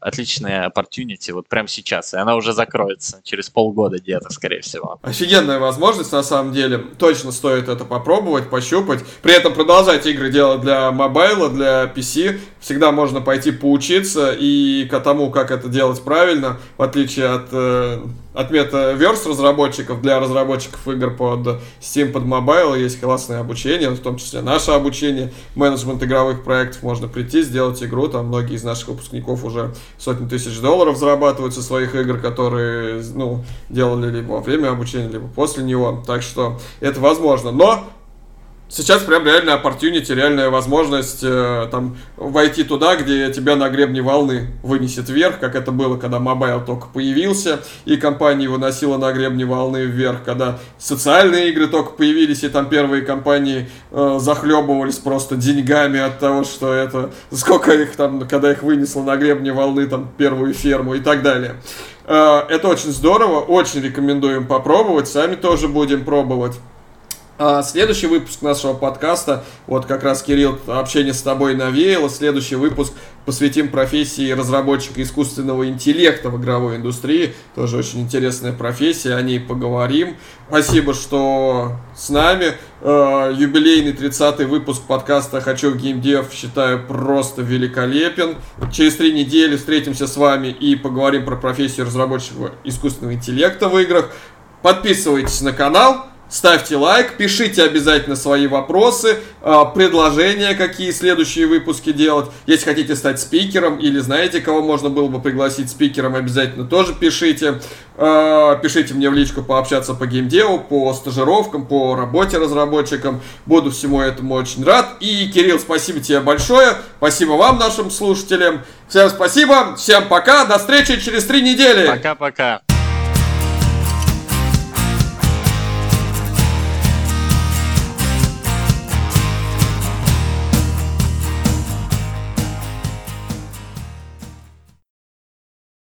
Отличная opportunity вот прямо сейчас, и она уже закроется через полгода где-то, скорее всего. Офигенная возможность, на самом деле. Точно стоит это попробовать, пощупать. При этом продолжать игры делать для мобайла, для PC. Всегда можно пойти поучиться и к тому, как это делать правильно, в отличие от э, от разработчиков для разработчиков игр под Steam, под Mobile есть классное обучение, в том числе наше обучение, менеджмент игровых проектов. Можно прийти, сделать игру, там многие из наших выпускников уже сотни тысяч долларов зарабатывают со своих игр, которые, ну, делали либо во время обучения, либо после него. Так что это возможно. Но Сейчас прям реальная opportunity, реальная возможность э, там войти туда, где тебя на гребне волны вынесет вверх, как это было, когда mobile только появился, и компания выносила на гребне волны вверх, когда социальные игры только появились, и там первые компании э, захлебывались просто деньгами от того, что это, сколько их там, когда их вынесло на гребне волны, там, первую ферму и так далее. Э, это очень здорово, очень рекомендуем попробовать, сами тоже будем пробовать. А следующий выпуск нашего подкаста, вот как раз, Кирилл, общение с тобой навеяло. Следующий выпуск посвятим профессии разработчика искусственного интеллекта в игровой индустрии. Тоже очень интересная профессия, о ней поговорим. Спасибо, что с нами. Э, юбилейный 30-й выпуск подкаста «Хочу в геймдев» считаю просто великолепен. Через три недели встретимся с вами и поговорим про профессию разработчика искусственного интеллекта в играх. Подписывайтесь на канал. Ставьте лайк, пишите обязательно свои вопросы, а, предложения, какие следующие выпуски делать. Если хотите стать спикером или знаете, кого можно было бы пригласить спикером, обязательно тоже пишите. А, пишите мне в личку пообщаться по геймдеву, по стажировкам, по работе разработчикам. Буду всему этому очень рад. И, Кирилл, спасибо тебе большое. Спасибо вам, нашим слушателям. Всем спасибо, всем пока, до встречи через три недели. Пока-пока.